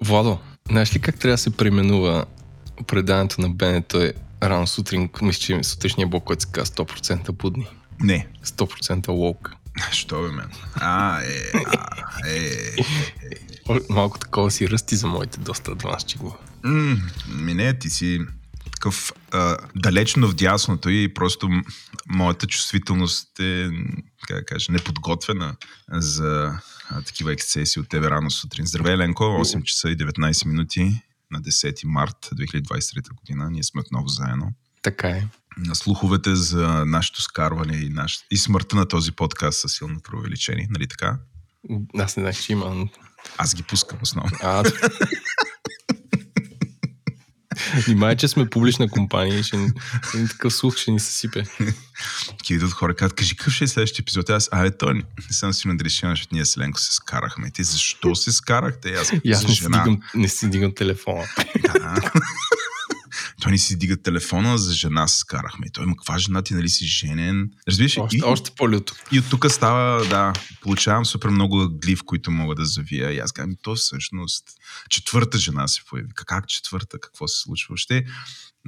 Владо, знаеш ли как трябва да се преименува предаването на БНТ рано сутрин, мисля, че сутрешния блок, който се казва 100% будни. Не. 100% лок. Що бе, мен? А, е, а, е, е, е. Малко такова си ръсти за моите доста адвансчи глава. М, Ми не, ти си такъв а, далечно в дясното и просто моята чувствителност е, как да кажа, неподготвена за а, такива ексцеси от тебе рано сутрин. Здравей, Ленко, 8 часа и 19 минути на 10 март 2023 година. Ние сме отново заедно. Така е. На слуховете за нашето скарване и, наш... и смъртта на този подкаст са силно преувеличени, нали така? Аз не знаех, че има. Аз ги пускам основно. А, Внимай, че сме публична компания ще, ни- такъв слух ще ни съсипе. Ки идват хора, казват, кажи какъв ще е следващия епизод. Аз, а, ето, не съм сигурен дали ще защото ние с Ленко се скарахме. И те, защо се скарахте? Аз, аз не си, дигам, не си дигам телефона. Да. Той ни си дига телефона, за жена се скарахме. Той има каква жена ти, нали си женен? Разбираш, ли? Още, и, още по-люто. и от тук става, да, получавам супер много глив, които мога да завия. И аз казвам, то всъщност четвърта жена се появи. Как четвърта? Какво се случва? Ще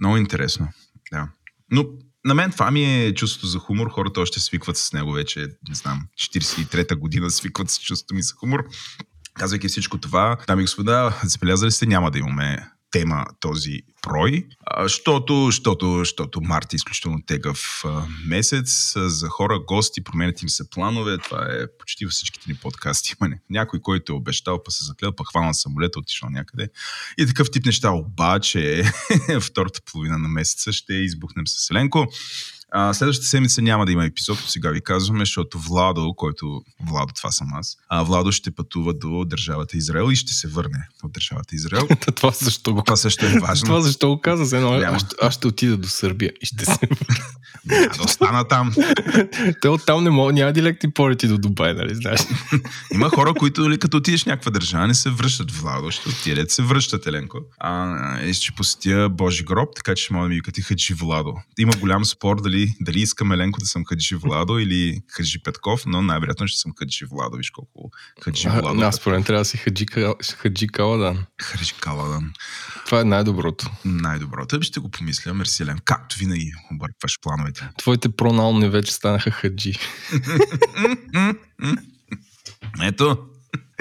много интересно. Да. Но на мен това ми е чувството за хумор. Хората още свикват с него вече, не знам, 43-та година свикват с чувството ми за хумор. Казвайки всичко това, дами и господа, забелязали сте, няма да имаме тема този прой, защото, защото, защото март е изключително тегъв месец. За хора, гости, променят им се планове. Това е почти във всичките ни подкасти. Има. Някой, който е обещал, па се заклел, па хванал самолета, отишъл някъде. И такъв тип неща. Обаче, втората половина на месеца ще избухнем с Еленко. А, следващата седмица няма да има епизод, сега ви казваме, защото Владо, който... Владо, това съм аз. А, Владо ще пътува до държавата Израел и ще се върне от държавата Израел. Това защо го Това също е важно. Това защо го каза? Все едно, аз, ще- аз ще отида до Сърбия и ще се... Няма да остана там. Те оттам не могат, няма директни полети до Дубай, нали знаеш? Има хора, които нали, като отидеш някаква държава, не се връщат. Владо ще отидат, се връщат, Еленко. А, ще посетя Божи гроб, така че мога да ми викате Хаджи Владо. Има голям спор дали, дали искам Еленко да съм Хаджи Владо или Хаджи Петков, но най-вероятно ще съм Хаджи Владо. Виж колко Хаджи А, Владо. Аз според мен трябва да си хаджи, хаджи Каладан. Хаджи Каладан. Това е най-доброто. Най-доброто. Ще го помисля, мерси Елен. Както винаги объркваш плановете. Твоите пронални вече станаха хаджи. Ето.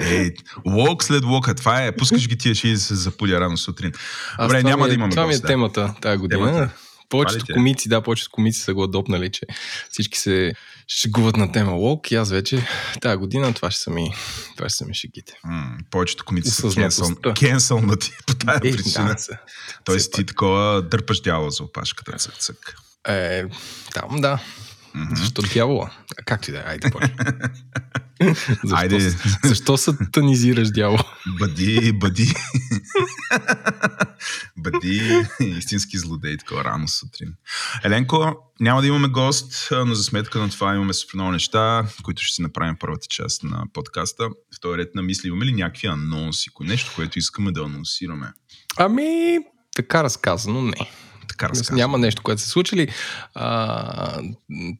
Ей, лок след лока. Това е. Пускаш ги тия и се запудя рано сутрин. Добре, няма ми е, да имаме Това ми е гост, да. темата тази година. Темата. Повечето ти комици, да, повечето комици са го адопнали, че всички се шегуват на тема лок и аз вече тази година това ще са ми, това ще са ми шегите. М, повечето комици са Осъзнатостта. кенсълнати по тази Е, причина. да, са. Тоест ти такова дърпаш дявола за опашката. Цък, цък. Е, там да. Мгм. Защо дявола? Както и да е, айде почне. защо, Айде. защо сатанизираш дявола? Бъди, бъди. бъди истински злодей, такова рано сутрин. Еленко, няма да имаме гост, но за сметка на това имаме супер много неща, които ще си направим първата част на подкаста. В този ред на мисли имаме ли някакви анонси, нещо, което искаме да анонсираме? Ами, така разказано, не. Така разказвам. Няма нещо, което се случили. А,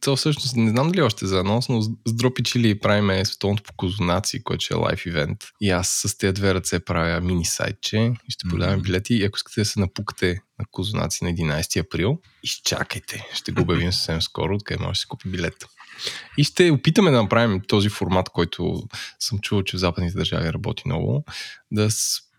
то всъщност не знам дали още за анонс, но с Дропи Чили правиме световното по козунаци, което ще е лайф ивент. И аз с тези две ръце правя мини сайтче и ще продаваме Мгм. билети. И ако искате да се напукате на козунаци на 11 април, изчакайте. Ще го обявим съвсем скоро, откъде може да се купи билет. И ще опитаме да направим този формат, който съм чувал, че в западните държави работи много, да,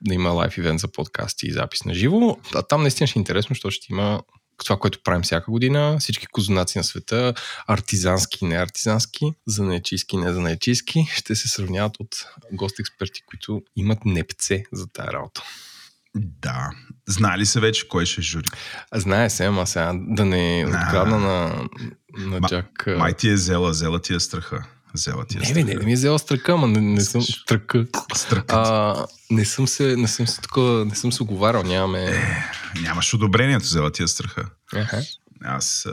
да има лайф ивент за подкасти и запис на живо. А там наистина ще е интересно, защото ще има това, което правим всяка година, всички козунаци на света, артизански и неартизански, занаячийски и незанаячийски, ще се сравняват от гост-експерти, които имат непце за тази работа. Да. Знае ли се вече кой ще е жури? Знае се, ама сега да не Да. открадна на, на Ма- Джак. Май ти е зела, зела ти е страха. Зела ти е Не, страха. не, не ми е взела страка, ама не, не съм. Страхът. А, не съм се, не съм се такова, не съм се оговарял, нямаме... Нямаш одобрението, зела ти е страха. Аха. Аз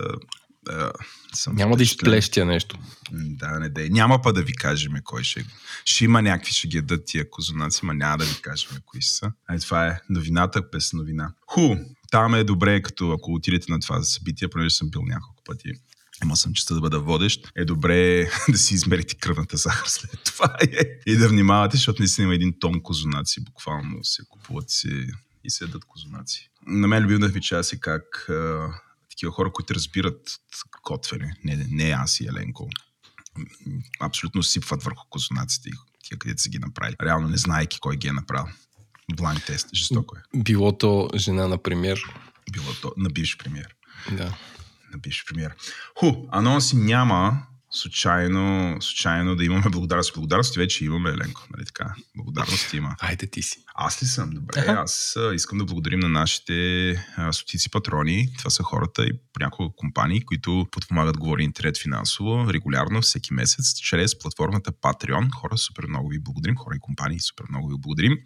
а, съм Няма да изплещя нещо. Да, не дей. Няма па да ви кажем кой ще. Ще има някакви ще ги ядат тия козунаци, ма няма да ви кажем кои са. Ай, това е новината без новина. Ху, там е добре, като ако отидете на това събитие, понеже съм бил няколко пъти. имал съм честа да бъда водещ, е добре да си измерите кръвната захар след това и да внимавате, защото наистина има един тон козунаци, буквално се купуват си и се ядат козунаци. На мен любимата ми част е как такива хора, които разбират готвене, не, не аз и Еленко, абсолютно сипват върху козунаците и тия където са ги направили. Реално не знаеки кой ги е направил. Блайн тест, жестоко е. Било то жена на премьер. Било то на бивш премьер. Да. На бивш премьер. Ху, анонси няма, случайно, случайно да имаме благодарност. Благодарност вече имаме, Еленко, нали така? Благодарност има. Айде ти си. Аз ли съм? Добре, аз искам да благодарим на нашите а, стотици патрони. Това са хората и няколко компании, които подпомагат Говори Интернет финансово, регулярно, всеки месец, чрез платформата Patreon. Хора, супер много ви благодарим. Хора и компании, супер много ви благодарим.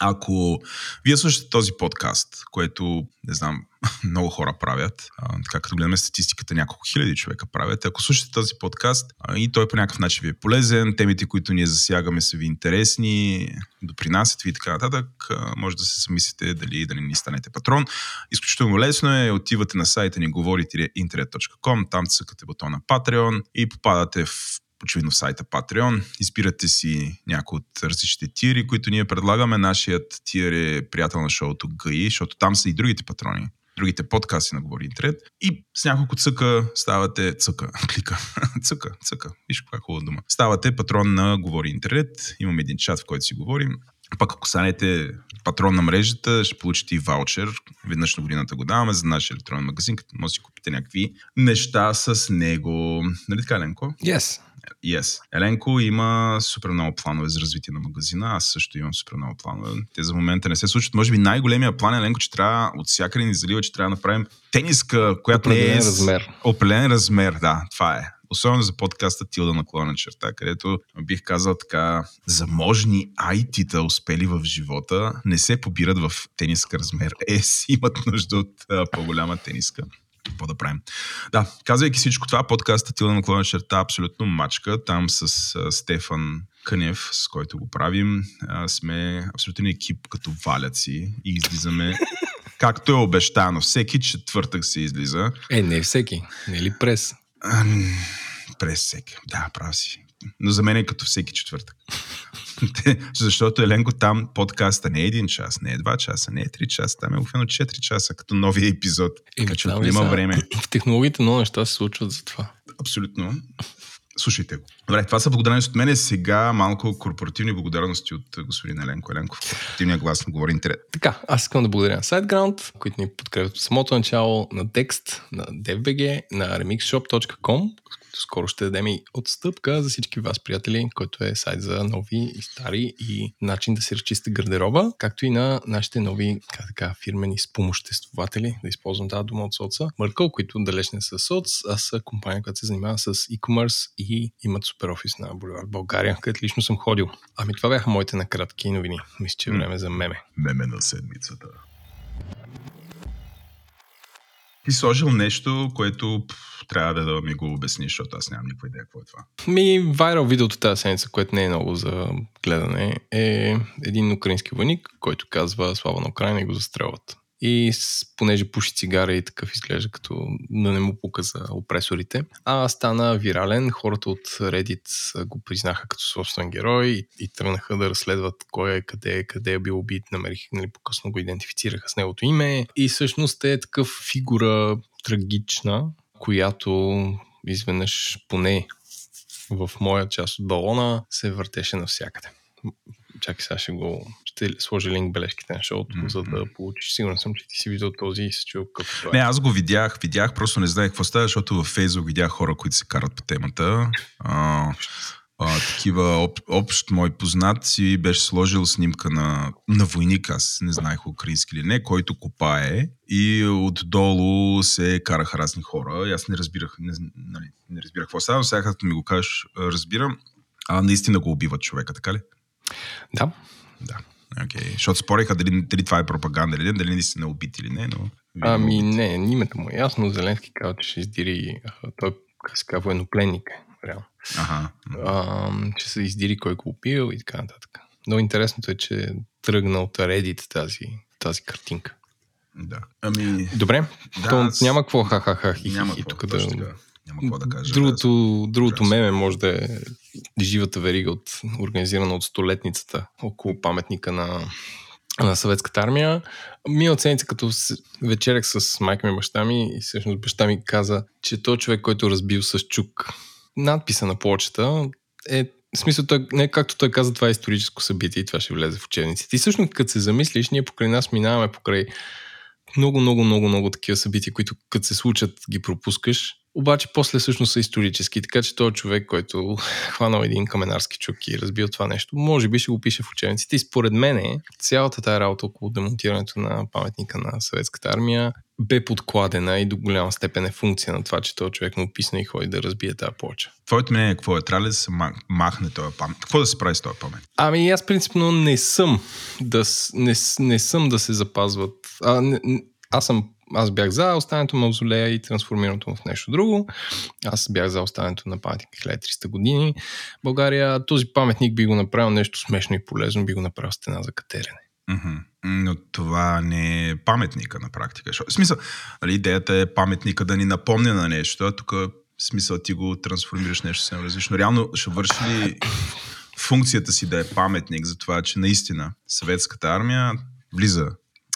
Ако вие слушате този подкаст, което, не знам, много хора правят, а, така като гледаме статистиката, няколко хиляди човека правят, ако слушате този подкаст а, и той по някакъв начин ви е полезен, темите, които ние засягаме са ви интересни, допринасят ви и така нататък, а, може да се замислите дали да не ни станете патрон. Изключително лесно е, отивате на сайта ни говорите-интернет.com, там цъкате бутона Patreon и попадате в очевидно в сайта Patreon. Избирате си някои от различните тири, които ние предлагаме. Нашият тир е приятел на шоуто ГАИ, защото там са и другите патрони другите подкасти на Говори Интернет и с няколко цъка ставате цъка, клика, цъка, цъка, виж каква е хубава дума. Ставате патрон на Говори Интернет, имаме един чат, в който си говорим. Пък ако станете патрон на мрежата, ще получите и ваучер. Веднъж на годината го даваме за нашия електронен магазин, като може да си купите някакви неща с него. Нали така, Ленко? Yes. Yes. Еленко има супер много планове за развитие на магазина. Аз също имам супер много планове. Те за момента не се случват. Може би най-големия план Еленко, че трябва от всякъде ни залива, че трябва да направим тениска, която Определен не е... размер. Определен размер, да, това е. Особено за подкаста Тилда наклона черта, където бих казал така, заможни IT-та успели в живота не се побират в тениска размер. Е, си имат нужда от а, по-голяма тениска. Какво да правим? Да, казвайки всичко това, подкаста Тилда наклона черта абсолютно мачка. Там с а, Стефан Кънев, с който го правим, а, сме абсолютен екип като валяци и излизаме както е обещано. Всеки четвъртък се излиза. Е, не всеки. Не е ли прес? Ам, През всеки. Да, прав си. Но за мен е като всеки четвъртък. Защото Еленко там подкаста не е един час, не е два часа, не е три часа, там е обикновено 4 часа като новия епизод. Така че ли има време. В технологиите много неща се случват за това. Абсолютно. Слушайте го. Добре, това са благодарности от мен. Сега малко корпоративни благодарности от господин Еленко Еленков. Корпоративния глас на Говори Интернет. Така, аз искам да благодаря на SiteGround, които ни подкрепят от самото начало, на Текст, на DevBG, на remixshop.com, скоро ще дадем и отстъпка за всички вас, приятели, който е сайт за нови и стари и начин да се разчисти гардероба, както и на нашите нови как така, фирмени спомоществователи, да използвам тази дума от соца, Мъркъл, които далеч не са соц, а са компания, която се занимава с e-commerce и имат супер офис на Боливар България, където лично съм ходил. Ами това бяха моите накратки новини. Мисля, че е време за меме. Меме на седмицата. Ти сложил нещо, което пф, трябва да, да ми го обясниш, защото аз нямам никаква идея какво е това. Ми, вайрал видеото тази седмица, което не е много за гледане, е един украински войник, който казва слава на Украина и го застрелват. И понеже пуши цигара и такъв изглежда като да не му пука за опресорите, а стана вирален. Хората от Reddit го признаха като собствен герой и, и тръгнаха да разследват кой е, къде е, къде е бил убит, намерих, нали, по-късно го идентифицираха с неговото име. И всъщност е такъв фигура трагична, която изведнъж поне в моя част от балона се въртеше навсякъде. Чакай сега ще го... Ще сложа линк бележките на шоуто, Мгм. за да получиш. Сигурен съм, че ти си виждал този и си чул какъв Не, аз го видях, видях, просто не знаех какво става, защото във Фейсбук видях хора, които се карат по темата. А, а, такива об, общ мой познат си беше сложил снимка на, на войник, аз не знаех украински или не, който копае и отдолу се караха разни хора. И аз не разбирах, не, нали, не разбирах какво става, но сега като ми го кажеш, разбирам. А наистина го убиват човека, така ли? Да. Да. Okay. Защото спореха дали, дали това е пропаганда или не, дали наистина е убит или не, но... Ами не, името му е ясно. Зеленски казва, че ще издири... Той, се казва, военнопленник е, реално. Ага. А, че се издири кой го убил и така нататък. Но интересното е, че тръгна от Reddit тази, тази картинка. Да. Ами, Добре, Да, то аз- няма какво ха-ха-ха и, и тук да... така. Няма какво да кажа. Другото, другото меме може да е живата верига, от, организирана от столетницата около паметника на, на съветската армия. Ми оцените, като вечерях с майка ми и баща ми, и всъщност баща ми каза, че той човек, който е разбил с чук надписа на плочета, е в смисъл, той, не както той каза, това е историческо събитие и това ще влезе в учебниците. И всъщност, като се замислиш, ние покрай нас минаваме покрай много, много, много, много такива събития, които като се случат, ги пропускаш обаче после всъщност са исторически, така че този човек, който хванал един каменарски чук и разбил това нещо, може би ще го пише в учебниците. И според мен цялата тази работа около демонтирането на паметника на съветската армия бе подкладена и до голяма степен е функция на това, че този човек му писна и ходи да разбие тази плоча. Твоето мнение какво е? Трябва ли да се махне този памет? Какво да се прави с този памет? Ами аз принципно не съм да, не, не съм да се запазват. А, не, аз съм аз бях за оставането на мавзолея и трансформирането му в нещо друго. Аз бях за оставането на паметник 1300 години. България този паметник би го направил нещо смешно и полезно, би го направил стена за катерене. Но това не е паметника на практика. В смисъл, нали, идеята е паметника да ни напомня на нещо, а тук смисъл ти го трансформираш нещо съвсем различно. Реално ще върши ли функцията си да е паметник за това, че наистина съветската армия влиза,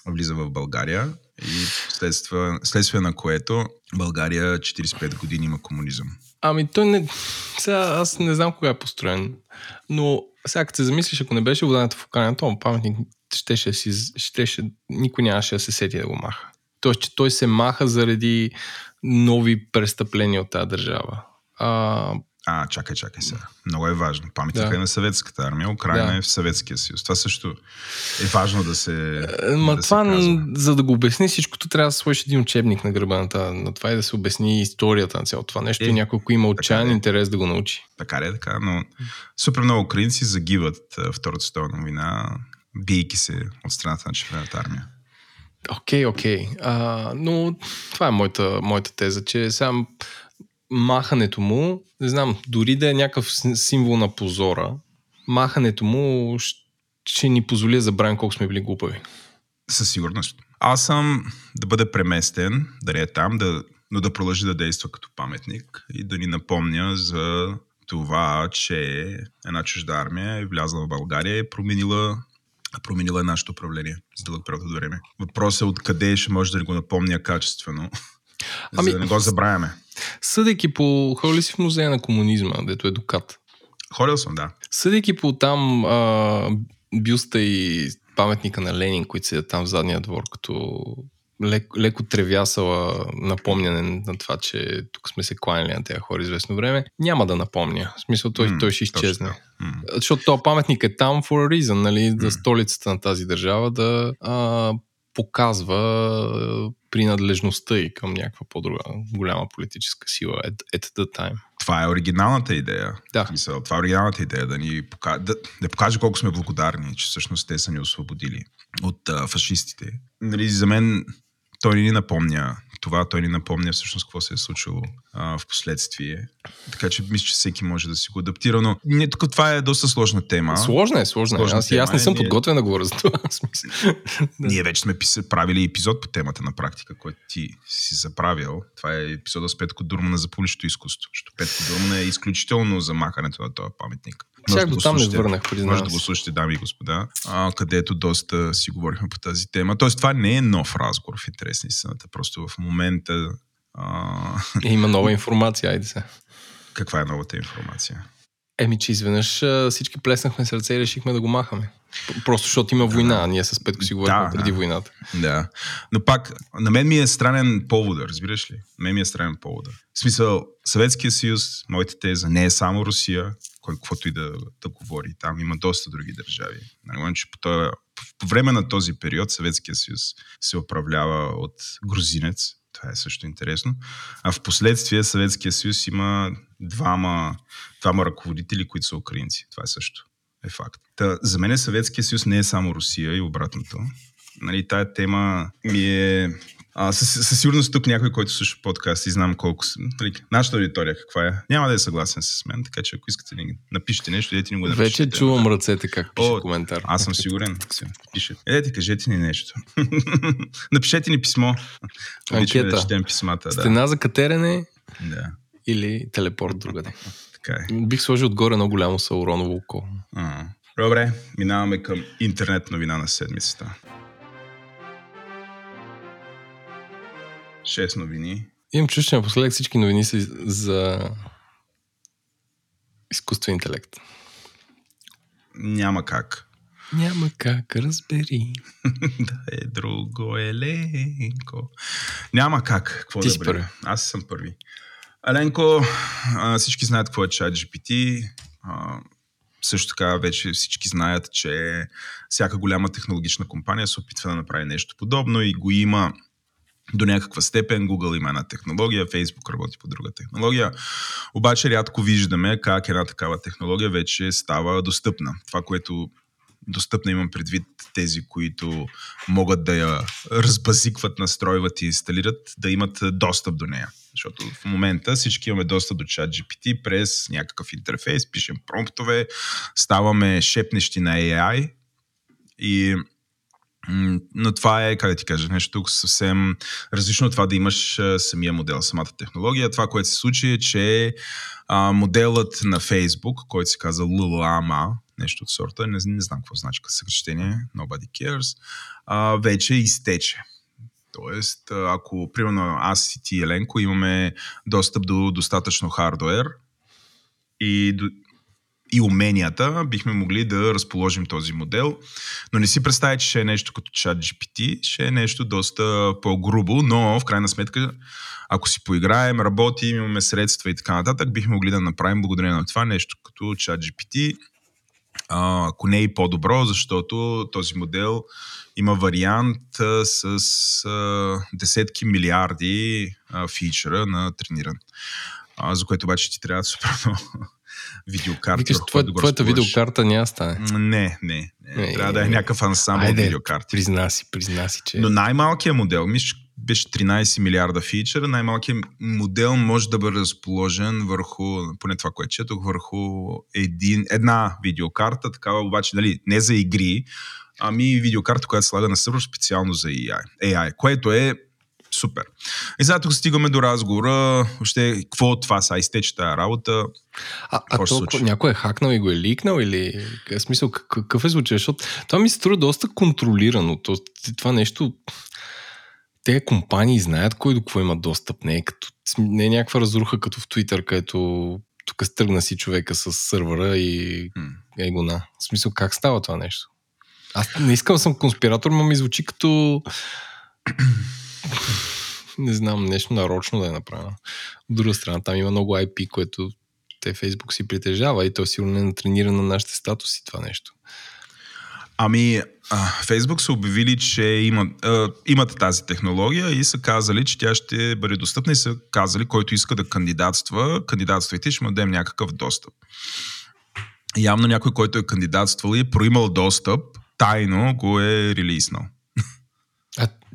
влиза в България и следствие, следствие на което България 45 години има комунизъм. Ами той не... Сега аз не знам кога е построен, но сега като се замислиш, ако не беше водането в Украина, то паметник щеше си, щеше, никой нямаше да се сети да го маха. Тоест, че той се маха заради нови престъпления от тази държава. А, а, чакай, чакай сега. Много е важно. Паметника да. е на съветската армия, Украина да. е в Съветския съюз. Това също е важно да се. Е, ма да това, се за да го обясни всичкото, трябва да сложиш един учебник на гърба на, това, на това и да се обясни историята на цялото това нещо е, и някой, има отчаян е. интерес да го научи. Така е, така, но супер много украинци загиват Втората световна война, бийки се от страната на Червената армия. Окей, okay, окей. Okay. но това е моята, моята теза, че сам махането му, не знам, дори да е някакъв символ на позора, махането му ще ни позволи да забравим колко сме били глупави. Със сигурност. Аз съм да бъде преместен, да не е там, да, но да продължи да действа като паметник и да ни напомня за това, че една чужда армия е влязла в България и е променила променила нашето управление за дълъг период от време. Въпросът е откъде ще може да ни го напомня качествено, ами, за да не го забравяме. Съдейки по... Ходил ли си в музея на комунизма, дето е Докат? Ходил съм, да. Съдейки по там а, бюста и паметника на Ленин, които седят там в задния двор, като леко, леко тревясала напомняне на това, че тук сме се кланяли на тези хора известно време, няма да напомня. В смисъл, той, mm, той ще изчезне. Mm. Защото този паметник е там for a reason, нали, mm. за столицата на тази държава да а, показва принадлежността и към някаква по-друга голяма политическа сила at, at the time. Това е оригиналната идея. Да. Мисъл, това е оригиналната идея, да ни покаже, да, да покаже колко сме благодарни, че всъщност те са ни освободили от а, фашистите. Нали, за мен той ни напомня това, той ни напомня всъщност какво се е случило а, в последствие. Така че мисля, че всеки може да си го адаптира, но не, тук това е доста сложна тема. Сложна е, сложна, е. сложна аз, тема, аз не съм ние... подготвен да говоря за това. ние вече сме пис... правили епизод по темата на практика, който ти си заправил. Това е епизода с Петко Дурмана за публичното изкуство. Защото Петко Дурмана е изключително за махането на този паметник. Чак до там не върнах, признавам Може да го слушате, дами и господа, а, където доста си говорихме по тази тема. Тоест, това не е нов разговор в интерес на истината. Просто в момента... А... Има нова информация, айде се. Каква е новата информация? Еми, че изведнъж всички плеснахме сърце и решихме да го махаме. Просто защото има война, а ние с Петко си говорихме да, преди войната. Да. Но пак, на мен ми е странен повода, разбираш ли? На мен ми е странен повода. В смисъл, Съветския съюз, моите теза, не е само Русия, каквото и да, да говори. Там има доста други държави. Нали, че по, това, по време на този период Съветския съюз се управлява от грузинец. Това е също интересно. А в последствие Съветския съюз има двама, двама ръководители, които са украинци. Това е също е факт. Та, за мен Съветския съюз не е само Русия и обратното. Нали, тая тема ми е а, със, със сигурност тук някой, който слуша подкаст и знам колко... Нали, нашата аудитория каква е, няма да е съгласен с мен, така че ако искате ни напишете нещо, идете ни го напишете. Вече чувам ръцете как пише О, коментар. Аз съм сигурен. Пише. Едете, кажете ни нещо. Напишете ни писмо. Анкета. Да четем писмата. Стена да. за катерене. Да или телепорт другаде. Така е. Бих сложил отгоре едно голямо сауроново око. Добре, минаваме към интернет новина на седмицата. Шест новини. Имам чувство, че напоследък всички новини са за изкуствен интелект. Няма как. Няма как, разбери. да е друго е ленко. Няма как. Какво Ти да първи. Аз съм първи. Аленко, а, всички знаят какво е чат GPT. А, също така вече всички знаят, че всяка голяма технологична компания се опитва да направи нещо подобно и го има до някаква степен. Google има една технология, Facebook работи по друга технология. Обаче рядко виждаме как една такава технология вече става достъпна. Това, което достъпна имам предвид тези, които могат да я разбазикват, настройват и инсталират, да имат достъп до нея. Защото в момента всички имаме достъп до чат GPT през някакъв интерфейс, пишем промптове, ставаме шепнещи на AI и но това е, как да ти кажа, нещо съвсем различно от това да имаш самия модел, самата технология. Това, което се случи е, че а, моделът на Facebook, който се казва Lulama, нещо от сорта, не, не знам какво значи като съкръщение, nobody cares, а, вече изтече. Тоест, ако, примерно, аз и ти, Еленко, имаме достъп до достатъчно хардуер и, и уменията, бихме могли да разположим този модел. Но не си представя, че ще е нещо като чат GPT, ще е нещо доста по-грубо, но в крайна сметка, ако си поиграем, работим, имаме средства и така нататък, бихме могли да направим благодарение на това нещо като чат GPT, а, ако не е и по-добро, защото този модел има вариант с а, десетки милиарди а, фичера на трениран. А, за което обаче ти трябва супер много видеокарта. Викаш, твоя, да твоята разположиш. видеокарта няма стане. Не, не. не. Е, Трябва да е е, някакъв ансамбъл Айде, видеокарти. Призна си, призна си, че... Но най-малкият модел, мисля, беше 13 милиарда фичера, най-малкият модел може да бъде разположен върху, поне това, което четох, върху един, една видеокарта, такава обаче, нали, не за игри, ами видеокарта, която слага на сървър специално за AI, AI което е супер. И сега тук стигаме до разговора, още какво от това са, изтече тази работа. А, а то, някой е хакнал и го е ликнал или в смисъл как- какъв е случай? Защото това ми се струва доста контролирано. То, това нещо те компании знаят кой до какво има достъп. Не е, като, не е някаква разруха като в Twitter, където тук стръгна си човека с сървъра и М. е го на. В смисъл как става това нещо? Аз не искам да съм конспиратор, но ми звучи като не знам, нещо нарочно да е направено. От друга страна, там има много IP, което те Фейсбук си притежава и то сигурно не натренира на нашите статуси това нещо. Ами, Фейсбук са обявили, че има, а, имат тази технология и са казали, че тя ще бъде достъпна и са казали, който иска да кандидатства, кандидатствайте, ще му дадем някакъв достъп. Явно някой, който е кандидатствал и е проимал достъп, тайно го е релизнал.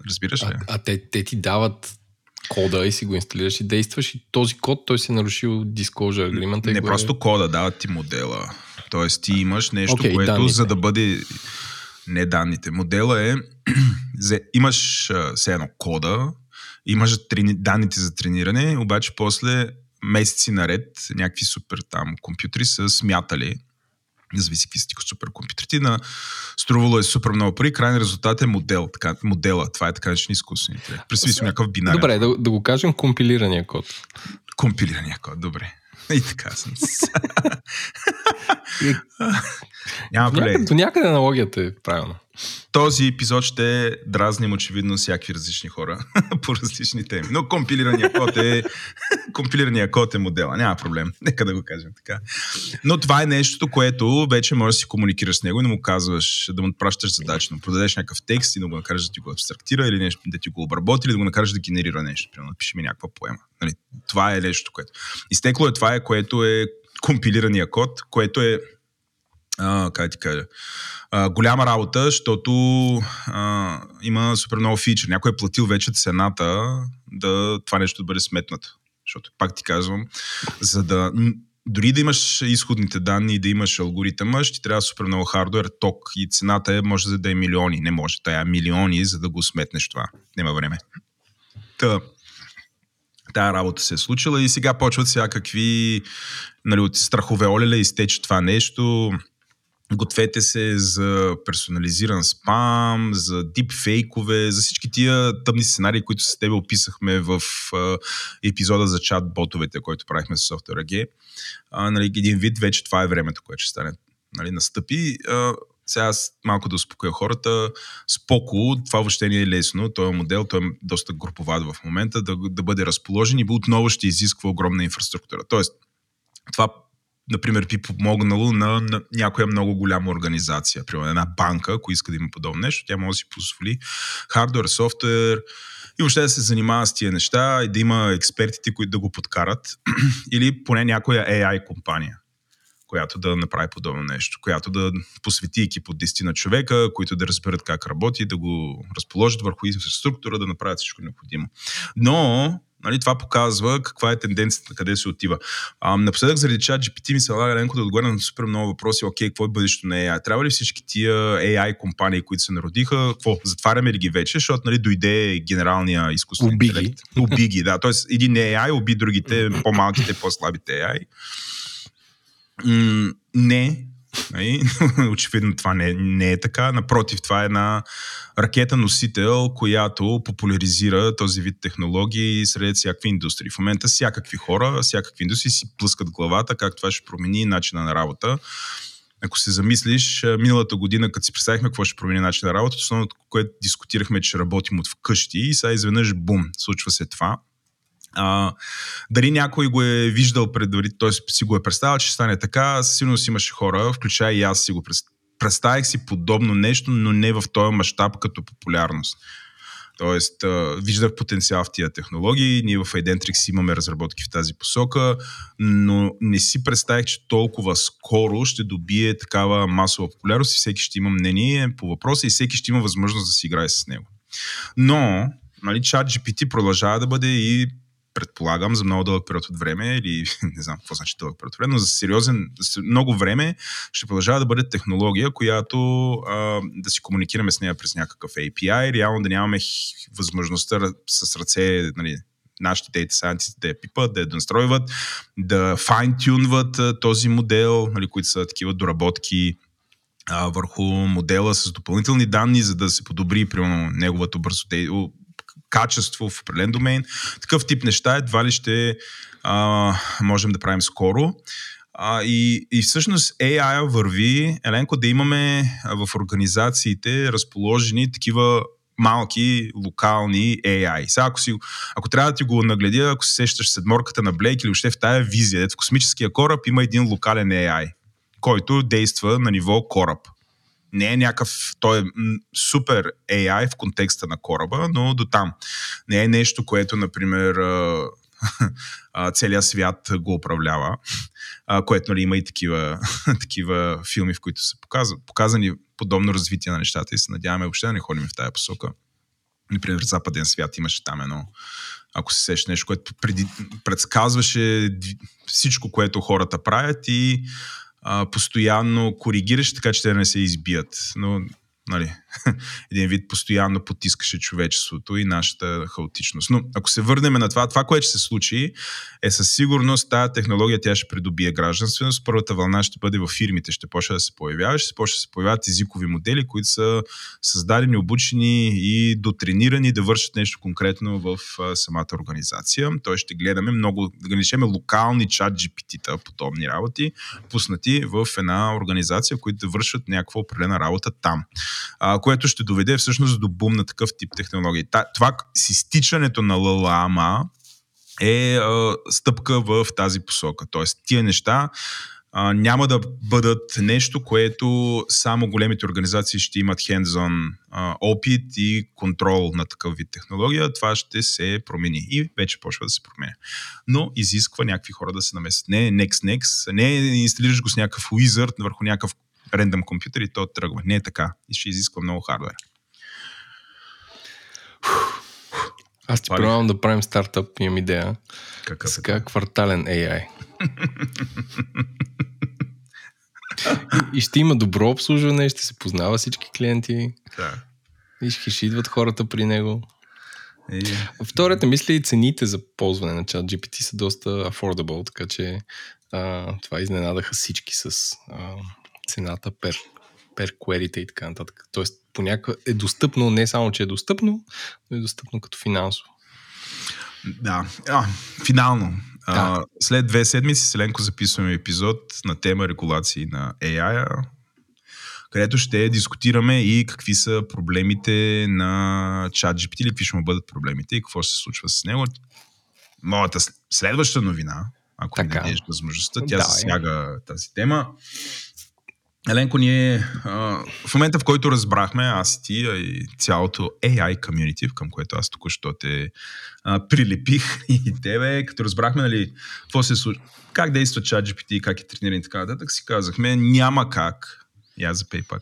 Разбираш ли? а, а те, те ти дават кода и си го инсталираш и действаш и този код той си е нарушил Disclosure Agreement. и Не го просто Е... кода, дават ти модела. Тоест ти имаш нещо, Окей, което данните. за да бъде... Не данните. Модела е... имаш все едно кода, имаш трени... данните за трениране, обаче после месеци наред някакви супер там компютри са смятали зависи какви са ти суперкомпютрите, на струвало е супер много пари, крайният резултат е модел, така, модела, това е така наречен изкуствен интелект. Представи си някакъв бинарен Добре, да, да го кажем компилирания код. компилирания код, добре. И така съм. Няма някъде, проблем. до някъде аналогията е правилна. Този епизод ще дразним очевидно всякакви различни хора по различни теми. Но компилирания код е компилирания код е модела. Няма проблем. Нека да го кажем така. Но това е нещото, което вече можеш да си комуникираш с него и да му казваш, да му пращаш задача, да му продадеш някакъв текст и да го накараш да ти го абстрактира или нещо, да ти го обработи или да го накараш да генерира нещо. Примерно, напиши ми някаква поема. Нали? Това е нещо, което. Изтекло е това, е, което е компилирания код, което е как ти кажа, голяма работа, защото а, има супер много фичър. Някой е платил вече цената да това нещо да бъде сметнато. Защото, пак ти казвам, за да дори да имаш изходните данни и да имаш алгоритъма, ще ти трябва супер много хардуер, ток и цената е, може да е милиони. Не може, тая е милиони, за да го сметнеш това. Нема време. Та, тая работа се е случила и сега почват всякакви нали, от страхове олеле изтече това нещо. Гответе се за персонализиран спам, за дипфейкове, за всички тия тъмни сценарии, които с тебе описахме в епизода за чат-ботовете, който правихме с Software AG. Нали, един вид вече това е времето, което ще стане. Нали, настъпи. Сега аз малко да успокоя хората. Споко, това въобще не е лесно. Този е модел, той е доста груповат в момента, да, да бъде разположен и отново ще изисква огромна инфраструктура. Тоест, това например, би помогнало на, на някоя много голяма организация. Примерно една банка, ако иска да има подобно нещо, тя може да си позволи хардвер, софтуер и въобще да се занимава с тия неща и да има експертите, които да го подкарат. Или поне някоя AI компания която да направи подобно нещо, която да посвети екип от 10 на човека, които да разберат как работи, да го разположат върху инфраструктура, да направят всичко необходимо. Но Нали, това показва каква е тенденцията, къде се отива. А, напоследък заради чат GPT ми се налага Ленко да отговаря на супер много въпроси. Окей, какво е бъдещето на AI? Трябва ли всички тия AI компании, които се народиха, какво? Затваряме ли ги вече? Защото нали, дойде генералния изкуствен Уби интелект. Уби ги, да. Тоест един AI уби другите, по-малките, по-слабите AI. М- не, Нали? Очевидно това не, не е така. Напротив, това е една ракета-носител, която популяризира този вид технологии сред всякакви индустрии. В момента всякакви хора, всякакви индустрии си плъскат главата, как това ще промени начина на работа. Ако се замислиш, миналата година, като си представихме какво ще промени начин на работа, основното, което дискутирахме, че ще работим от вкъщи и сега изведнъж бум, случва се това. А, дали някой го е виждал предварително, т.е. си го е представил, че стане така, сигурно си имаше хора, включая и аз си го представих си подобно нещо, но не в този мащаб като популярност. Тоест, виждах потенциал в тия технологии, ние в Identrix имаме разработки в тази посока, но не си представих, че толкова скоро ще добие такава масова популярност и всеки ще има мнение по въпроса и всеки ще има възможност да си играе с него. Но, нали, чат GPT продължава да бъде и предполагам, за много дълъг период от време, или не знам какво значи дълъг период от време, но за сериозен, за много време ще продължава да бъде технология, която а, да си комуникираме с нея през някакъв API, реално да нямаме възможността с ръце, нали, нашите data scientists да я пипат, да я настройват, да fine-тюнват този модел, нали, които са такива доработки а, върху модела с допълнителни данни, за да се подобри, примерно, неговата бързота, качество в определен домейн. Такъв тип неща едва ли ще а, можем да правим скоро. А, и, и всъщност AI върви, Еленко, да имаме в организациите разположени такива малки, локални AI. Сега, ако, си, ако трябва да ти го нагледя, ако се сещаш седморката на Блейк или още в тая визия, в космическия кораб има един локален AI, който действа на ниво кораб не е някакъв, той е супер AI в контекста на кораба, но до там. Не е нещо, което, например, целият свят го управлява, което нали, има и такива, такива филми, в които са показва, показани подобно развитие на нещата и се надяваме въобще да не ходим в тая посока. Например, в Западен свят имаше там едно ако се сеш нещо, което преди, предсказваше всичко, което хората правят и постоянно коригираш, така че те не се избият. Но нали, един вид постоянно потискаше човечеството и нашата хаотичност. Но ако се върнем на това, това, което ще се случи, е със сигурност тази технология тя ще придобие гражданственост. Първата вълна ще бъде в фирмите, ще почне да се появява, ще почне да се появяват езикови модели, които са създадени, обучени и дотренирани да вършат нещо конкретно в самата организация. Той ще гледаме много, да наречем локални чат GPT-та, подобни работи, пуснати в една организация, които да вършат някаква определена работа там а, което ще доведе всъщност до бум на такъв тип технологии. Това с изтичането на ЛЛАМА е стъпка в тази посока. Тоест, тия неща няма да бъдат нещо, което само големите организации ще имат hands-on опит и контрол на такъв вид технология. Това ще се промени и вече почва да се променя. Но изисква някакви хора да се намесят. Не next next, не инсталираш го с някакъв wizard върху някакъв рендъм компютър и то тръгва. Не е така. И ще изисква много хардвер. Аз ти предлагам да правим стартъп, имам идея. Какъв е? квартален AI. и, и ще има добро обслужване, ще се познава всички клиенти. Да. И ще, ще идват хората при него. И... Втората мисля и цените за ползване на чат GPT са доста affordable, така че а, това изненадаха всички с а, цената per, per query и така нататък. Тоест, понякога е достъпно, не само, че е достъпно, но е достъпно като финансово. Да, а, финално. Да. А, след две седмици с Еленко записваме епизод на тема регулации на AI, където ще дискутираме и какви са проблемите на ChatGPT или какви ще му бъдат проблемите и какво ще се случва с него. Моята следваща новина, ако Така. не дадеш възможността, тя Давай. засяга тази тема. Еленко, ние а, в момента, в който разбрахме, аз и ти, а и цялото AI community, към което аз току-що те а, прилепих и тебе, като разбрахме, нали, какво се случва, как действа ChatGPT, как е трениран и така нататък, си казахме, няма как, аз запей пак,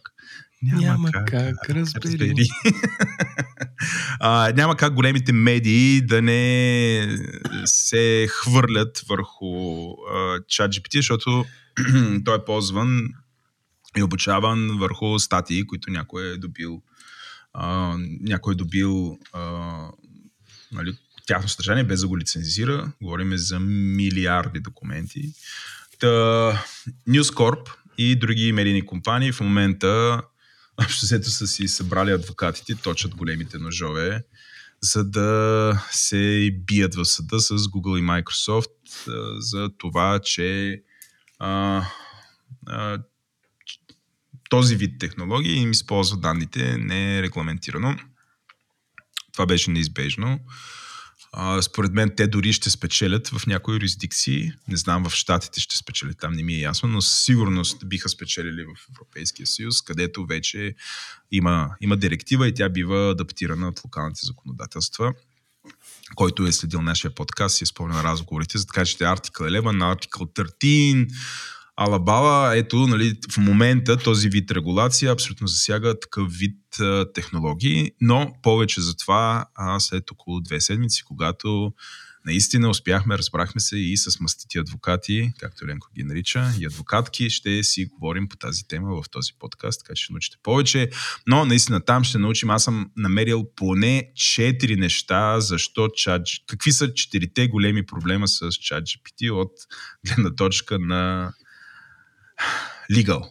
Няма как, разбери. а, няма как големите медии да не се хвърлят върху ChatGPT, защото той е ползван и обучаван върху статии, които някой е добил а, някой е добил а, нали, тяхно съдържание, без да го лицензира. Говориме за милиарди документи. Та, News Corp и други медийни компании в момента общо взето са си събрали адвокатите, точат големите ножове, за да се бият в съда с Google и Microsoft за това, че а, а, този вид технологии им използва данните не е. Това беше неизбежно. А, според мен те дори ще спечелят в някои юрисдикции. Не знам в Штатите ще спечелят, там не ми е ясно, но със сигурност биха спечелили в Европейския съюз, където вече има, има директива и тя бива адаптирана от локалните законодателства който е следил нашия подкаст, си е спомня на разговорите, за така че Article 11, Article 13, Алабала, ето, нали, в момента този вид регулация абсолютно засяга такъв вид а, технологии, но повече за това а, след около две седмици, когато наистина успяхме, разбрахме се и с мастити адвокати, както Ленко ги нарича, и адвокатки, ще си говорим по тази тема в този подкаст, така че ще научите повече. Но наистина там ще научим, аз съм намерил поне четири неща, защо чат, какви са четирите големи проблема с ChatGPT от гледна точка на legal.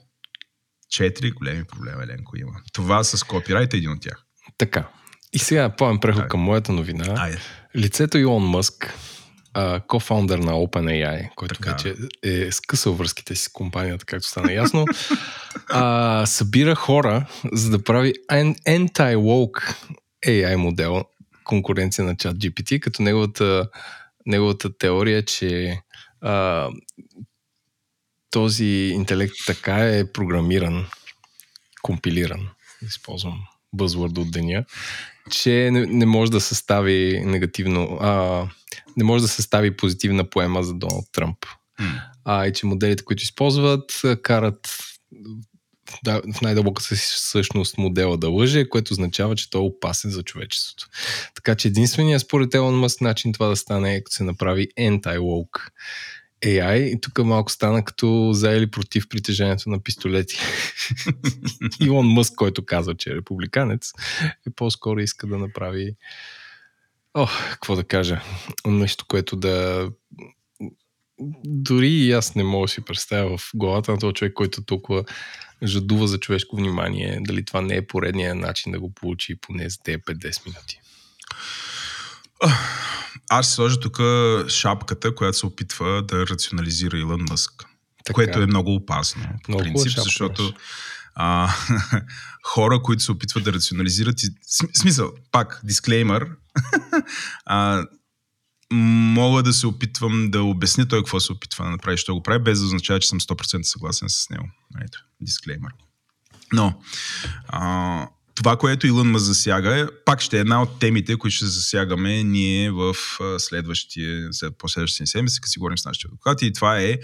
Четири големи проблема, Еленко, има. Това с копирайт е един от тях. Така. И сега плавен преход Айде. към моята новина. Айде. Лицето Илон Мъск, кофаундър на OpenAI, който Така. вече е скъсал връзките си с компанията, както стана ясно, а, събира хора, за да прави an- anti-woke AI модел, конкуренция на чат GPT, като неговата, неговата теория е, че а, този интелект така е програмиран, компилиран, използвам бъзвърда от деня, че не, не може да състави негативно, а, не може да състави позитивна поема за Доналд Тръмп. А и че моделите, които използват, карат да, в най-дълбоката си същност модела да лъже, което означава, че той е опасен за човечеството. Така че единственият според Елон Мъск начин това да стане е като се направи anti-woke AI. И тук малко стана като за или против притежанието на пистолети. Илон Мъск, който казва, че е републиканец, е по-скоро иска да направи О, какво да кажа? Нещо, което да дори и аз не мога да си представя в главата на този човек, който толкова жадува за човешко внимание, дали това не е поредният начин да го получи поне за 5-10 минути. Аз ще сложа тук шапката, която се опитва да рационализира Илон Мъск. Така. Което е много опасно, по Много принцип, шапка защото а, хора, които се опитват да рационализират. и- Смисъл, пак, дисклеймър. а, мога да се опитвам да обясня той какво се опитва да направи, що го прави, без да означава, че съм 100% съгласен с него. Ето, дисклеймър. Но, а, това, което Илон ме засяга, е, пак ще е една от темите, които ще засягаме ние в следващия, след, последващия седмица, като си говорим с нашите адвокати. И това е,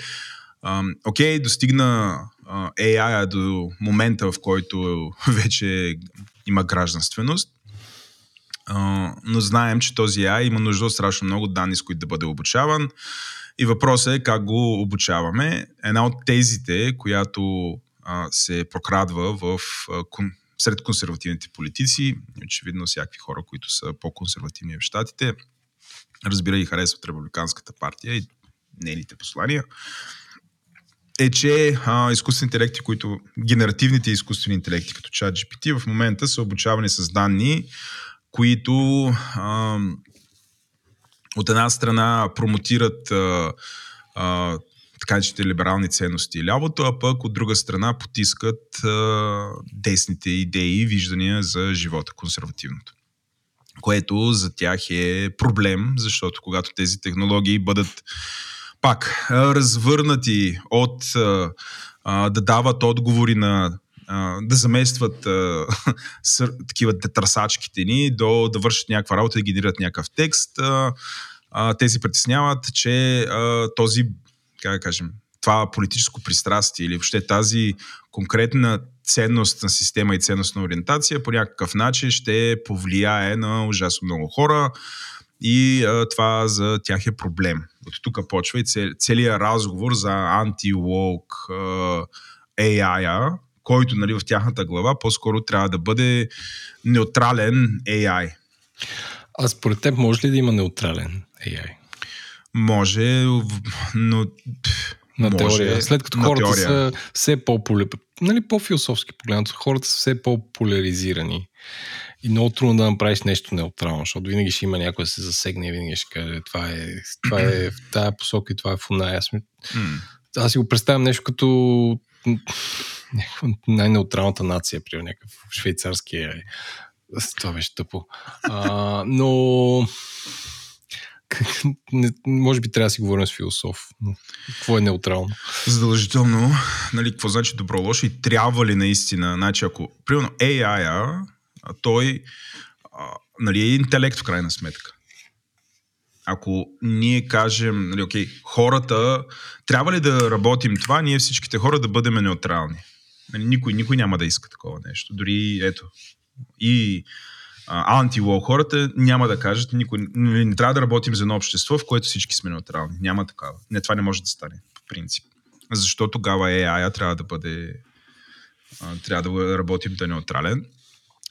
окей, достигна а, AI до момента, в който вече има гражданственост, но знаем, че този AI има нужда от страшно много данни, с които да бъде обучаван. И въпросът е как го обучаваме. Една от тезите, която се прокрадва в сред консервативните политици, очевидно всякакви хора, които са по-консервативни в щатите, разбира и харесват републиканската партия и нейните послания, е, че а, изкуствени интелекти, които генеративните изкуствени интелекти, като чат GPT, в момента са обучавани с данни, които а, от една страна промотират а, така че либерални ценности и лявото, а пък от друга страна потискат а, десните идеи и виждания за живота, консервативното. Което за тях е проблем, защото когато тези технологии бъдат пак развърнати от а, да дават отговори на да заместват а, такива търсачките ни до да вършат някаква работа, да генерират някакъв текст. А, а, те се притесняват, че а, този, как да кажем, това политическо пристрастие или въобще тази конкретна ценност на система и ценност на ориентация по някакъв начин ще повлияе на ужасно много хора и а, това за тях е проблем. От тук почва и цел, целият разговор за анти-лок AI, който нали, в тяхната глава по-скоро трябва да бъде неутрален AI. А според теб може ли да има неутрален AI? Може, но... На може, теория. След като хората теория. са все по нали, по-философски погледнато, хората са все по-поляризирани. И много трудно да направиш нещо неутрално, защото винаги ще има някой да се засегне и винаги ще каже това е, това е в тази посока и това е в оная. Аз, аз си го представям нещо като най-неутралната нация, при някакъв швейцарски е. Това беше тъпо. А, но не, може би трябва да си говорим с философ. Но какво е неутрално? Задължително. Нали, какво значи добро, лошо и трябва ли наистина? Значи, ако, примерно, AI, той а, нали, е интелект в крайна сметка. Ако ние кажем, нали, окей, хората, трябва ли да работим това, ние всичките хора да бъдем неутрални? Нали, никой, никой няма да иска такова нещо. Дори, ето, и антилоу хората няма да кажат, никой, не, не трябва да работим за едно общество, в което всички сме неутрални. Няма такава. Не, това не може да стане, по принцип. Защо тогава AI трябва да бъде трябва да работим да е неутрален.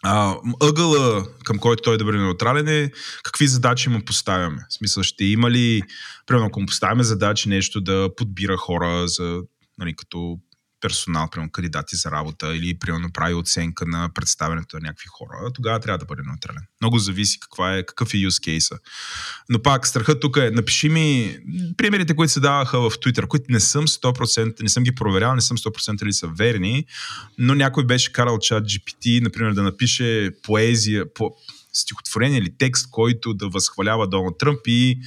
А, ъгъла, към който той да бъде неутрален е какви задачи му поставяме. В смисъл, ще има ли, примерно, ако му поставяме задачи нещо да подбира хора за, нали, като персонал, примерно кандидати за работа или примерно прави оценка на представянето на някакви хора, тогава трябва да бъде неутрален. Много зависи каква е, какъв е use case Но пак, страхът тук е, напиши ми примерите, които се даваха в Twitter, които не съм 100%, не съм ги проверял, не съм 100% ли са верни, но някой беше карал чат GPT, например, да напише поезия, по, стихотворение или текст, който да възхвалява Доналд Тръмп и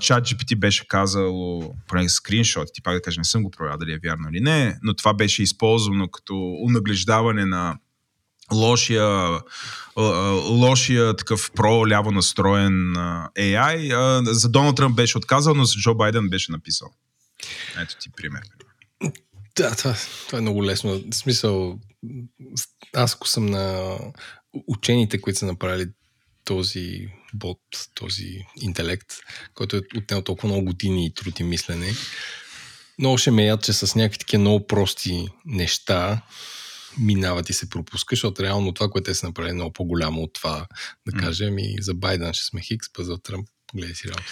чат GPT беше казал, поне скриншот, ти пак да кажа, не съм го проверял дали е вярно или не, но това беше използвано като унаглеждаване на лошия, лошия такъв про-ляво настроен AI. За Доналд Тръмп беше отказал, но за Джо Байден беше написал. Ето ти пример. Да, това, това е много лесно. В смисъл, аз ако съм на учените, които са направили този бот, този интелект, който е отнел толкова много години и труд и мислене. Много ще ме яд, че с някакви такива много прости неща минават и се пропуска, защото реално това, което те са направили, е много по-голямо от това, да кажем, и за Байден ще сме Хикс, па за Тръмп, гледай си работа.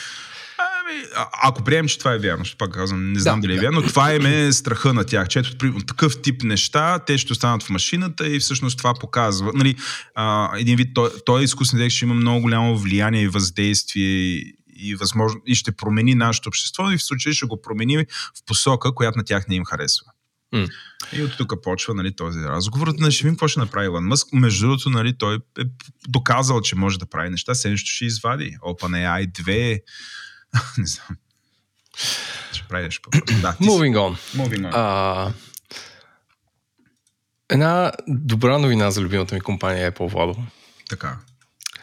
Ами, ако приемем, че това е вярно, ще пак казвам, не знам да, дали е вярно, но това им е страха на тях, че ето при такъв тип неща, те ще останат в машината и всъщност това показва. Нали, а, един вид, той, той изкуствен интелект ще има много голямо влияние и въздействие и, възможно, и ще промени нашето общество, и в случай ще го промени в посока, която на тях не им харесва. Mm. И от тук почва нали, този разговор. Не ще видим какво ще направи Илон Мъск. Между другото, нали, той е доказал, че може да прави неща. Нещо ще извади. OpenAI 2 не знам. Ще правиш по Да, Moving on. Moving on. А, една добра новина за любимата ми компания е Apple, Владо. Така.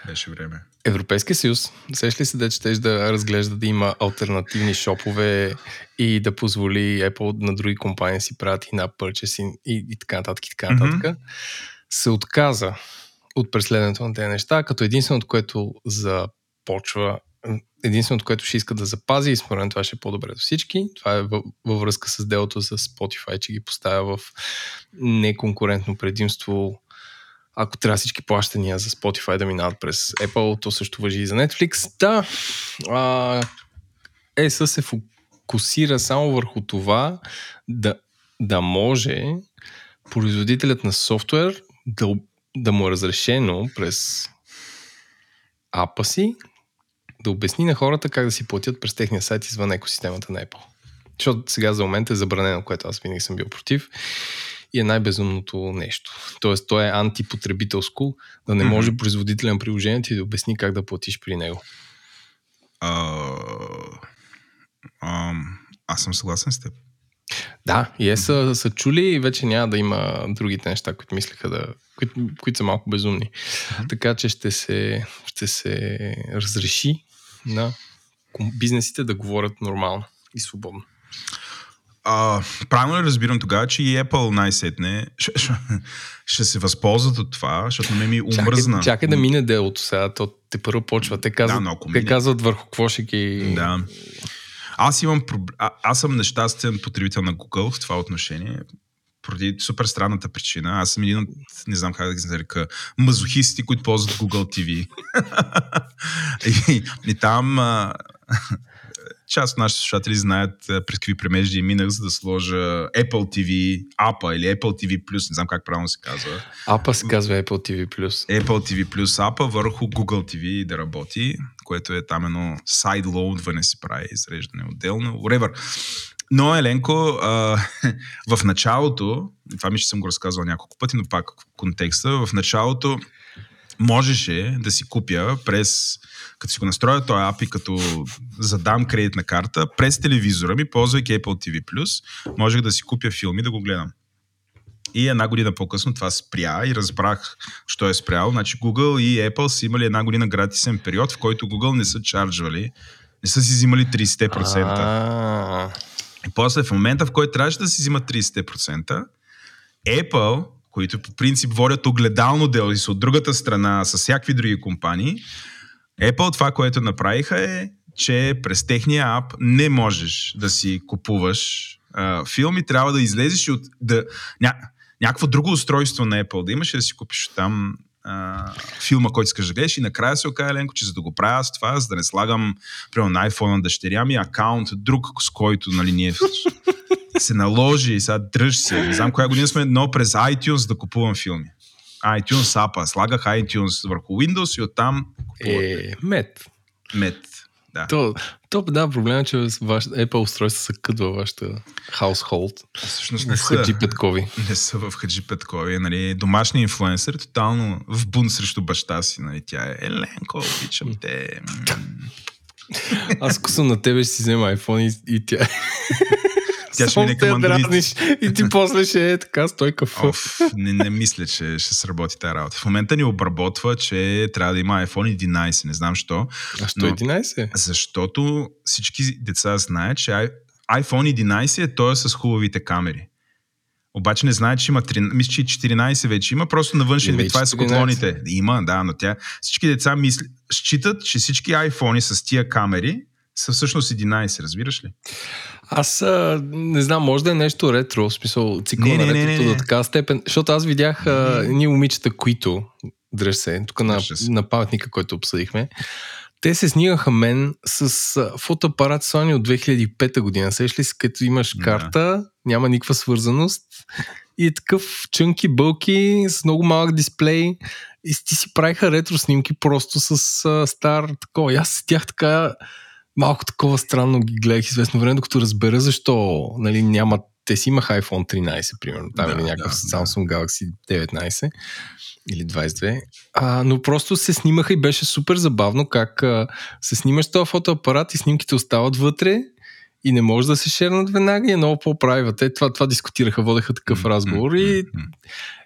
Беше време. Европейския съюз, сеш ли се да четеш да разглежда да има альтернативни шопове и да позволи Apple на други компании си правят и на и, и така нататък и така нататък, mm-hmm. се отказа от преследването на тези неща, като единственото, което започва единственото, което ще иска да запази и според това ще е по-добре за всички. Това е във, във връзка с делото с Spotify, че ги поставя в неконкурентно предимство ако трябва всички плащания за Spotify да минават през Apple, то също въжи и за Netflix. Да, а, ESA се фокусира само върху това да, да може производителят на софтуер да, да му е разрешено през апа си да обясни на хората как да си платят през техния сайт извън екосистемата на Apple. Защото сега за момента е забранено, което аз винаги съм бил против и е най-безумното нещо. Тоест, то е антипотребителско, да не може mm-hmm. производителя на приложението ти да обясни как да платиш при него. Uh, uh, аз съм съгласен с теб. Да, и е са, са чули и вече няма да има другите неща, които мислеха да. които, които са малко безумни. Mm-hmm. Така че ще се, ще се разреши на бизнесите да говорят нормално и свободно. А, правилно ли разбирам тогава, че и Apple най-сетне ще, ще, ще се възползват от това, защото не ми омръзна. Чакай, чакай да мине делото сега, то те първо почва. Те казват, да, те казват върху какво ще ги... Да. Аз имам а, аз съм нещастен потребител на Google в това отношение. Поради супер странната причина. Аз съм един от, не знам как да ги нарека, мазохисти, които ползват Google TV. и, и там а, част от нашите слушатели знаят през какви премежди минах, за да сложа Apple TV, APA или Apple TV+, не знам как правилно се казва. APA се казва Apple TV+. Apple TV+, APA върху Google TV да работи, което е там едно сайдлоудване се прави, изреждане отделно, whatever. Но, Еленко, а, в началото, това ми ще съм го разказвал няколко пъти, но пак в контекста, в началото можеше да си купя през, като си го настроя този API, като задам кредитна карта, през телевизора ми, ползвайки Apple TV+, можех да си купя филми да го гледам. И една година по-късно това спря и разбрах, що е спряло. Значи Google и Apple са имали една година гратисен период, в който Google не са чарджвали, не са си взимали 30%. И после в момента, в който трябваше да си взимат 30%, Apple които по принцип водят огледално дело и са от другата страна с всякакви други компании, Apple това, което направиха е, че през техния ап не можеш да си купуваш а, филми, трябва да излезеш от... Да, ня, някакво друго устройство на Apple да имаш да си купиш там а, филма, който искаш да гледаш и накрая се оказа Ленко, че за да го правя с това, за да не слагам примерно на iPhone на дъщеря ми акаунт друг, с който нали, ние се наложи и сега дръж се. Не знам коя година сме, но през iTunes да купувам филми. iTunes апа. Слагах iTunes върху Windows и оттам купувах. Е, мед. Мед. Да. То, то, да, проблема е, че ваш, Apple устройства са кът във вашата household. Всъщност не в са. Хаджи Петкови. Не са в Хаджи Петкови. Нали, домашни инфлуенсър, тотално в бунт срещу баща си. Нали, тя е Еленко, обичам те. Аз ако съм на тебе, ще си взема iPhone и, и тя тя ще мине към Android. И ти после ще е така стойка в... Оф, не, не мисля, че ще сработи тази работа. В момента ни обработва, че трябва да има iPhone 11. Не знам що. А що 11? Защото всички деца знаят, че iPhone 11 е той с хубавите камери. Обаче не знае, че има 13, мисля, че 14 вече има, просто на външен вид това е с котлоните. Има, да, но тя, всички деца мисли, считат, че всички iPhone с тия камери са всъщност 11, разбираш ли? Аз а, не знам, може да е нещо ретро, в смисъл цикъл не, на ретро до така степен, защото аз видях а, ние момичета, които, дръж се, тук на, на паметника, който обсъдихме, те се снимаха мен с а, фотоапарат Sony от 2005 година. Сеш ли си, като имаш карта, да. няма никаква свързаност и е такъв чънки бълки с много малък дисплей и ти си правиха ретро снимки просто с а, стар такова. И аз седях така малко такова странно ги гледах известно време, докато разбера защо нали, нямат те си имаха iPhone 13, примерно, там да, или някакъв да, Samsung да. Galaxy 19 или 22. А, но просто се снимаха и беше супер забавно как а, се снимаш този фотоапарат и снимките остават вътре и не може да се шернат веднага и е много по-правива. Те това, това дискутираха, водеха такъв разговор и,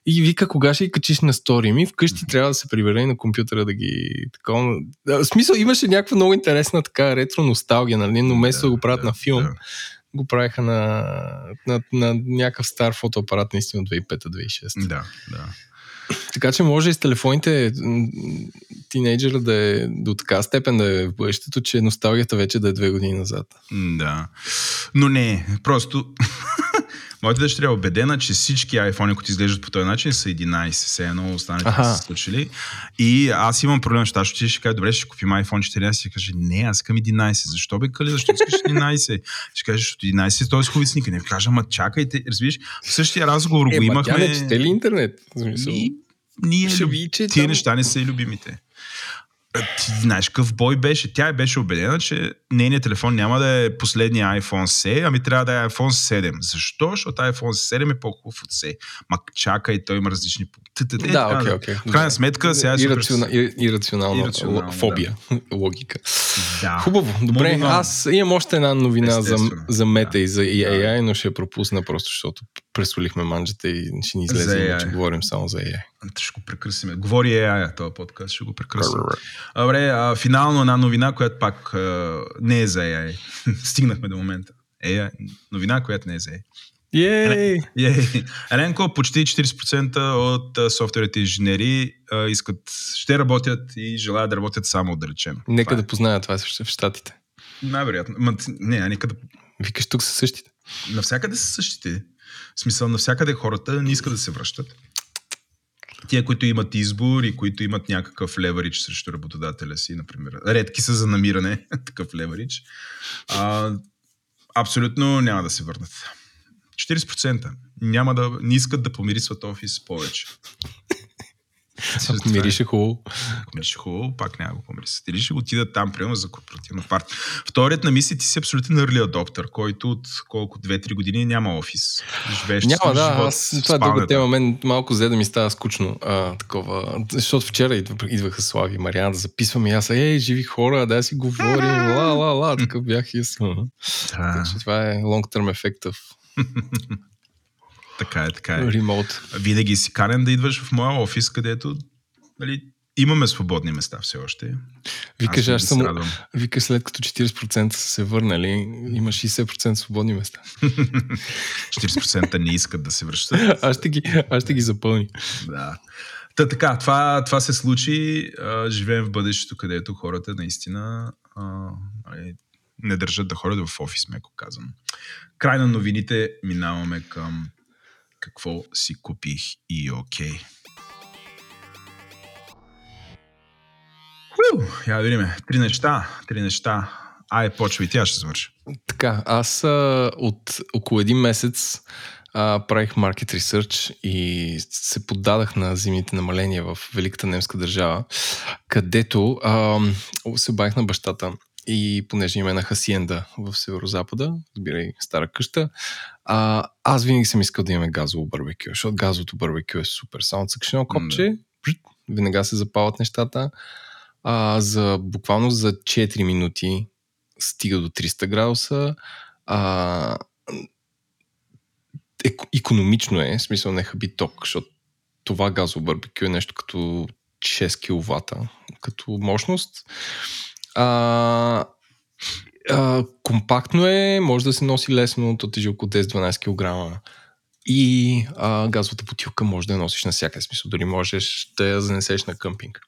и вика кога ще ги качиш на стори ми, вкъщи трябва да се прибере на компютъра да ги... Такова... В смисъл имаше някаква много интересна така ретро носталгия, нали? но вместо да, го правят да, на филм, да. го правиха на, на, на, на някакъв стар фотоапарат наистина от 2005-2006. Да, да. Така че може и с телефоните тинейджера да е до така степен да е в бъдещето, че носталгията вече да е две години назад. Да. Но не, просто Моята дъщеря е убедена, че всички iPhone, които изглеждат по този начин, са 11. Все едно останалите Аха. са случили. И аз имам проблем, защото аз ще ще кажа, добре, ще купим iPhone 14. Ще каже, не, аз искам 11. Защо бе, Кали, защо искаш 11? Ще кажеш, защото 11 той е хубави снимки. Не кажа, ама чакайте, разбираш, в същия разговор Е, го ма имахме. тя не чете ли интернет? Ние Ще види, че тия там- неща не са и любимите. А, Ти знаеш какъв бой беше? Тя беше убедена, че нейният телефон няма да е последния iPhone C, ами трябва да е iPhone 7. Защо? Защото iPhone 7 е по-хубав от C. Ма чакай, той има различни... Е, Да, окей, окей. В крайна сметка, сега е ирационална, фобия, логика. Хубаво, добре. Аз имам още една новина за, мета и за AI, но ще я пропусна просто, защото пресолихме манджата и ще ни излезе, AI. говорим само за AI. Ще го прекръсиме. Говори AI, този подкаст, ще го прекръсим. Добре, а, финално една новина, която пак а, не е за AI. Стигнахме до момента. AI, новина, която не е за AI. Ей! Ей, Еленко, почти 40% от а, софтуерните инженери а, искат, ще работят и желаят да работят само отдалечено. Нека Това да познаят това в Штатите. е. Най-вероятно. Ма, не, нека да... Викаш, тук са същите. Навсякъде са същите. В смисъл, навсякъде хората не искат да се връщат. Тия, които имат избор и които имат някакъв леверидж срещу работодателя си, например. Редки са за намиране такъв леверидж. А, абсолютно няма да се върнат. 40% няма да, не искат да помирисват офис повече. Ако мирише хубаво. Ако мирише хубаво, пак няма го помирисат. Или ще го отидат там, примерно, за корпоративна партия. Вторият на мисли, ти си абсолютен early adopter, който от колко 2-3 години няма офис. Живееш Няма, да, живот аз, това е друга тема. Мен малко взе да ми става скучно. А, такова. Защото вчера идва, идваха Слави и Мариана да записваме и аз, ей, живи хора, да си говорим, ла, ла, ла, такъв бях и аз. ага. Да, Така че това е long-term ефекта в така е, така е. ремоут. Винаги си канен да идваш в моя офис, където нали, имаме свободни места все още. Викаш, аз се съм, викаш след като 40% са се върнали, има 60% свободни места. 40% не искат да се връщат. Аз ще ги, аз ще ги запълни. Да. Та така, това, това се случи. А, живеем в бъдещето, където хората наистина а, нали, не държат да ходят в офис, меко казвам. Край на новините минаваме към какво си купих и окей. Ху, Я да видим. Три неща. Три неща. Ай, почва и тя ще завърши. Така, аз а, от около един месец а, правих market research и се поддадах на зимните намаления в Великата немска държава, където а, се обадих на бащата и понеже има една хасиенда в северо-запада, разбирай, стара къща, а, аз винаги съм искал да имаме газово барбекю, защото газовото барбекю е супер. Само цъкаш едно копче, бжт, веднага се запалват нещата. А, за, буквално за 4 минути стига до 300 градуса. А, е, економично е, в смисъл не хаби ток, защото това газово барбекю е нещо като 6 кВт като мощност. А, а, компактно е, може да се носи лесно, то тежи около 10-12 кг. И а, газовата бутилка може да я носиш на всяка смисъл, дори можеш да я занесеш на къмпинг.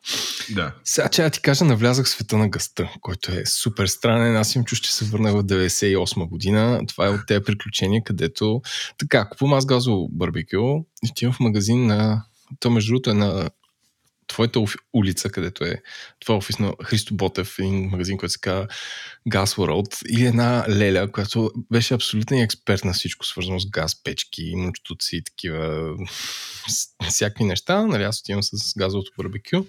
Да. Сега, че я ти кажа, навлязах в света на гъста, който е супер странен. Аз им чуш, че се върнах в 98 година. Това е от тези приключения, където така, купувам аз газово барбекю, отивам в магазин на... То между другото е на твоята улица, където е това офис на Христо Ботев, един магазин, който се казва Gas World, и една леля, която беше абсолютен експерт на всичко, свързано с газ, печки, мучтуци такива всякакви неща. Нали, аз отивам с газовото барбекю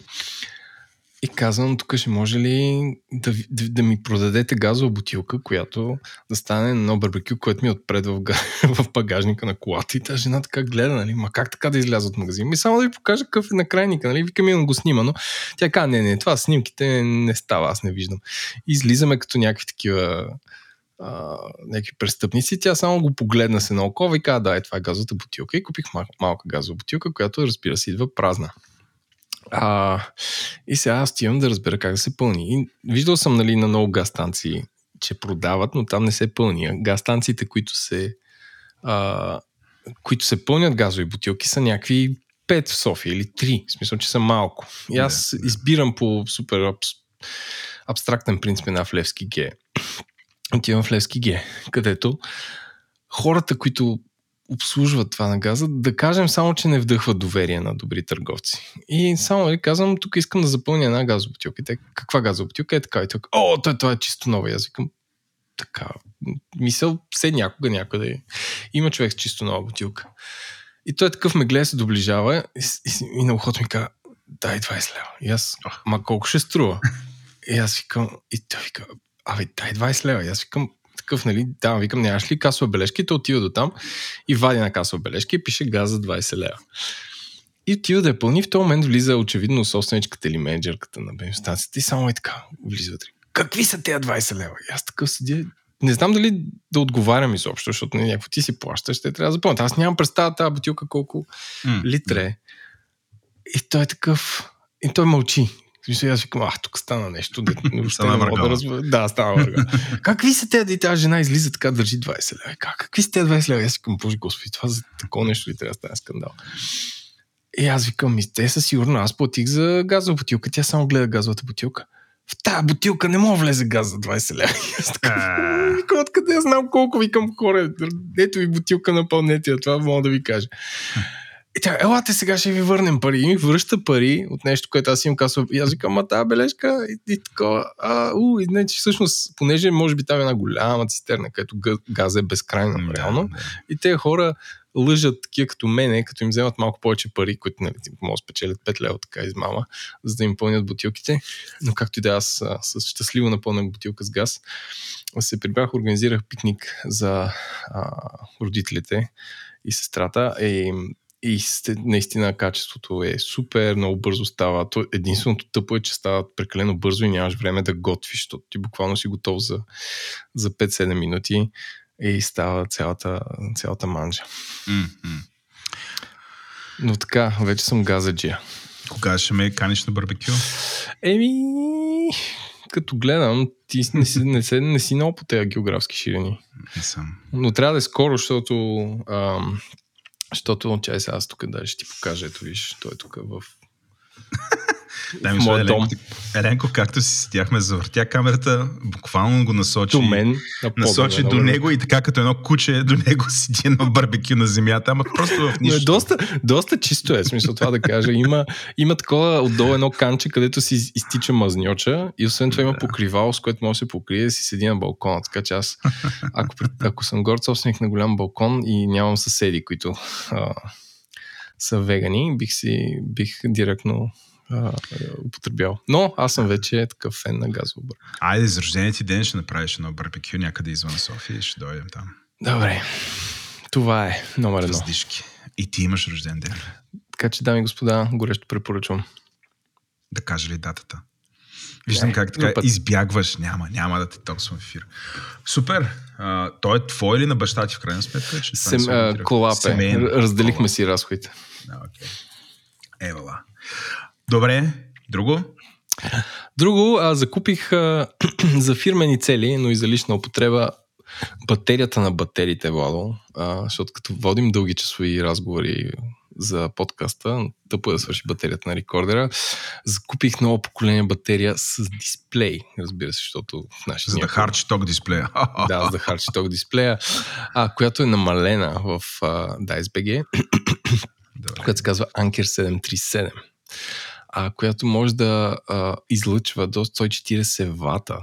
и казвам, тук ще може ли да, да, да ми продадете газова бутилка, която да стане едно барбекю, което ми е отпред в, в багажника на колата. И тази жена така гледа, нали, ма как така да изляза от магазин? Ми само да ви покажа какъв е накрайника, нали, викам и го снима, но тя каза, не, не, това снимките не става, аз не виждам. Излизаме като някакви такива а, някакви престъпници. Тя само го погледна се на око и каза, да, е, това е газовата бутилка. И купих мал- малка газова бутилка, която разбира се идва празна. А, и сега аз стивам да разбера как да се пълни. И виждал съм нали, на много газ станции, че продават, но там не се пълни. Газ станциите, които се, а, които се пълнят газови бутилки, са някакви 5 в София или 3. В смисъл, че са малко. И аз Да, да. избирам по супер абс, абстрактен принцип една в Левски Г. Отивам в Левски Г, където хората, които обслужват това на газа, да кажем само, че не вдъхват доверие на добри търговци. И само нали, казвам, тук искам да запълня една газова бутилка. И те, каква газова бутилка е така? И тук, о, това, това е чисто нова. И аз викам, така, мисъл, все някога някъде има човек с чисто нова бутилка. И той такъв ме гледа, се доближава и, и, и на ухото ми казва, дай 20 лева. И аз, ма колко ще струва? И аз викам, и той вика, абе, дай 20 лева. И аз викам, такъв, нали, да, викам, нямаш ли касова бележка? И той отива до там и вади на касова бележка и пише газ за 20 лева. И отива да я пълни. В този момент влиза очевидно собственичката или менеджерката на бензиностанцията и само е така влиза вътре. Какви са тези 20 лева? И аз такъв седя. Не знам дали да отговарям изобщо, защото не, някакво ти си плащаш, ще трябва да запомня. Аз нямам представа тази бутилка колко mm. литра е. И той е такъв. И той мълчи. Смисъл, аз викам, ах, тук стана нещо. Да, стана не да, разб... да, стана върга. Какви са те, да и тази жена излиза така, държи 20 лева. Как, какви са те 20 лева? Аз викам, боже господи, това за такова нещо ли трябва да стане скандал? И аз викам, ми, те са сигурно, аз платих за газова бутилка, тя само гледа газовата бутилка. В тази бутилка не мога влезе газ за 20 лева. Аз така, викам, откъде я знам колко, викам, хора, ето ви бутилка напълнете, това мога да ви кажа. И тя, елате сега ще ви върнем пари. И ми връща пари от нещо, което аз имам казал. И аз викам, ма тази бележка и, и такова. А, у, и не, че всъщност, понеже може би там е една голяма цистерна, където газ е безкрайно, mm, реално. Да. И те хора лъжат такива като мене, като им вземат малко повече пари, които нали, могат да спечелят 5 лева така измама, за да им пълнят бутилките. Но както и да аз с щастливо напълнен бутилка с газ, се прибрах, организирах пикник за а, родителите и сестрата. И и наистина качеството е супер, много бързо става. То единственото тъпо е, че става прекалено бързо и нямаш време да готвиш, защото ти буквално си готов за, за 5-7 минути и става цялата, цялата манжа. Mm-hmm. Но така, вече съм газаджия. Кога ще ме каниш на барбекю? Еми, като гледам, ти не си, не, си, не си много по тези географски ширини. Не съм. Но трябва да е скоро, защото ам, защото, чай сега аз тук даже ще ти покажа, ето виж, той е тук в да, в моят дом. Еленко, както си седяхме, завъртя камерата, буквално го насочи. До мен. насочи до него и така като едно куче до него седи на барбекю на земята, ама просто в нищо. Но е доста, доста чисто е, смисъл това да кажа. Има, има такова отдолу едно канче, където си изтича мазньоча и освен това има покривало, с което може да се покрие да си седи на балкона. Така че аз, ако, ако съм горд собственик на голям балкон и нямам съседи, които а, са вегани, бих си, бих директно употребял. Но аз съм вече такъв фен на газова бърка. Айде, за рождения ти ден ще направиш едно барбекю някъде извън София и ще дойдем там. Добре. Това е номер едно. Раздишки. И ти имаш рожден ден. Така че, дами и господа, горещо препоръчвам. Да кажа ли датата? Виждам Не, как така избягваш. Няма, няма да те токсвам в ефир. Супер. А, той е твой или на баща ти в крайна сметка? Че Сем, а, колапе. Разделихме колап. си разходите. Да, окей. Евала. Добре, друго? Друго, а, закупих а, за фирмени цели, но и за лична употреба батерията на батериите, Владо, а, защото като водим дълги часови разговори за подкаста, тъпо е да свърши батерията на рекордера, закупих ново поколение батерия с дисплей, разбира се, защото в нашия... За да харчи ток дисплея. да, за да харчи ток дисплея, а, която е намалена в а, която се казва Anker 737 а, която може да а, излъчва до 140 вата.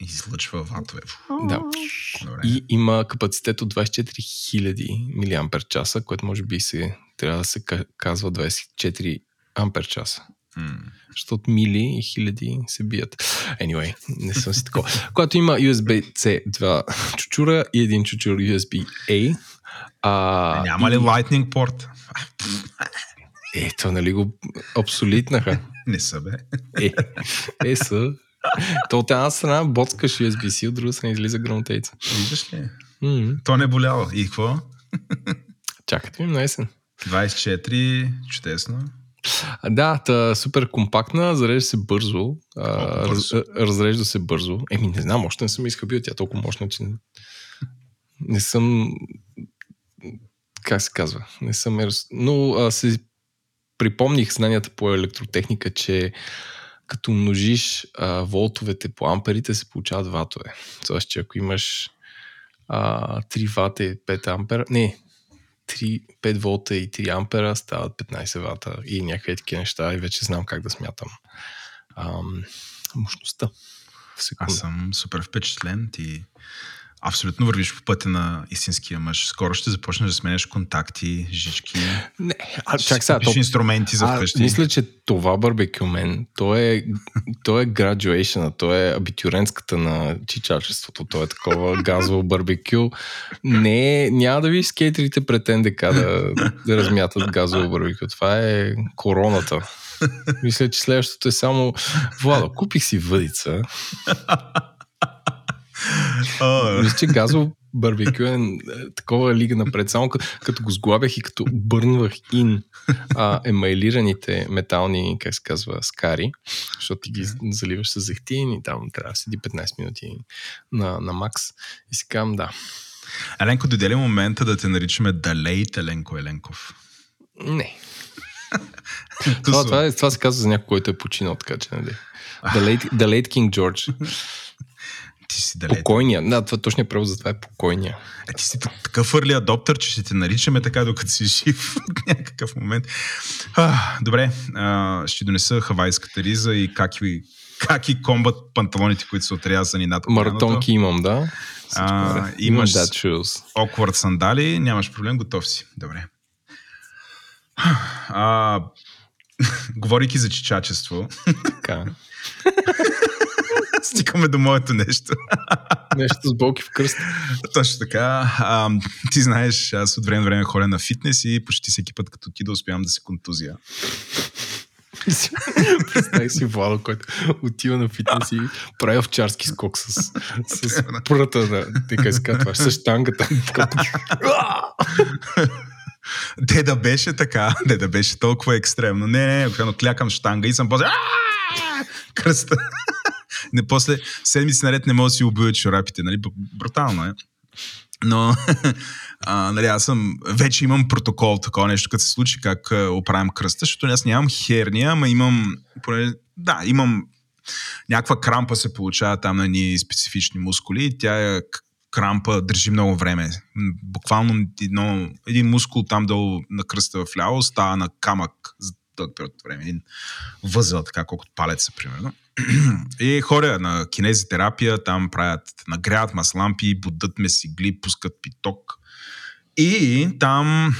Излъчва ватове. Да. Добре. И има капацитет от 24 000 мАч, което може би се, трябва да се казва 24 ампер часа. Mm. Защото мили и хиляди се бият. Anyway, не съм си такова. Когато има USB-C 2 чучура и един чучур USB-A. А, Няма ли и... Lightning порт? Ето, нали го абсолютнаха. Не са, бе. Е, е са. То от една страна боцкаш USB-C, от друга страна излиза грамотейца. Виждаш ли? Mm-hmm. То не е боляло. И какво? Чакате ми на есен. 24, чудесно. Да, та, супер компактна, зарежда се бързо, а, раз, разрежда се бързо. Еми, не знам, още не съм изхъбил тя толкова мощна, че не, не съм как се казва, не съм но а, се припомних знанията по електротехника, че като множиш а, волтовете по амперите, се получават ватове. Тоест, че ако имаш а, 3 вата и 5 ампера, не, 3, 5 волта и 3 ампера стават 15 вата и някакви такива неща и вече знам как да смятам ам, мощността. Аз съм супер впечатлен. Ти абсолютно вървиш по пътя на истинския мъж. Скоро ще започнеш да сменяш контакти, жички. Не, а ще чак сега. То, инструменти за вкъщи. мисля, че това барбекю мен, то е, то е graduation, то е абитюренската на чичачеството, то е такова газово барбекю. Не, е- няма да видиш скейтерите пред НДК да, да размятат газово барбекю. Това е короната. Мисля, че следващото е само Влада, купих си въдица. Мисля, че газово барбекю е е такова лига напред. Само като, като го сглабях и като бърнвах ин а, емайлираните метални, как се казва, скари, защото ти ги заливаш с зехтин и там трябва да седи 15 минути на, на макс. И си казвам, да. Еленко, дойде ли момента да те наричаме Далейт Еленко Еленков? Не. Това, това, това се казва за някой, който е починал, така че, нали. The late, the late King George. Ти си Далейт. Покойния. Да, това точният превод за това е покойния. Е, ти си так- такъв early адоптър, че ще те наричаме така, докато си жив в някакъв момент. А, добре, а, ще донеса хавайската риза и как и, как и комбат панталоните, които са отрязани над коляното. Маратонки имам, да. А, имаш-. Awkward сандали, нямаш проблем, готов си. Добре. А, говорейки за чичачество, Така. стигаме до моето нещо. Нещо с болки в кръст. Точно така. А, ти знаеш, аз от време време ходя на фитнес и почти всеки път, като ти да успявам да се контузия. Представи си Владо, който отива на фитнес и прави овчарски скок с, с пръта на, така казва, това, с штангата. Де да беше така, де да беше толкова екстремно. Не, не, не, клякам штанга и съм после... Кръста. Не, после седмици наред не мога да си убия чорапите, нали? Брутално е. Но, а, нали, аз съм, вече имам протокол, такова нещо, като се случи, как а, оправям кръста, защото аз нямам херния, ама имам, поне, да, имам някаква крампа се получава там на ни специфични мускули и тя е крампа държи много време. Буквално едно, един мускул там долу на кръста в ляво става на камък дълъг период от време. Един възел, така колкото палеца, примерно. И хора на кинезитерапия, там правят, нагряват маслампи, будат ме си гли, пускат питок. И там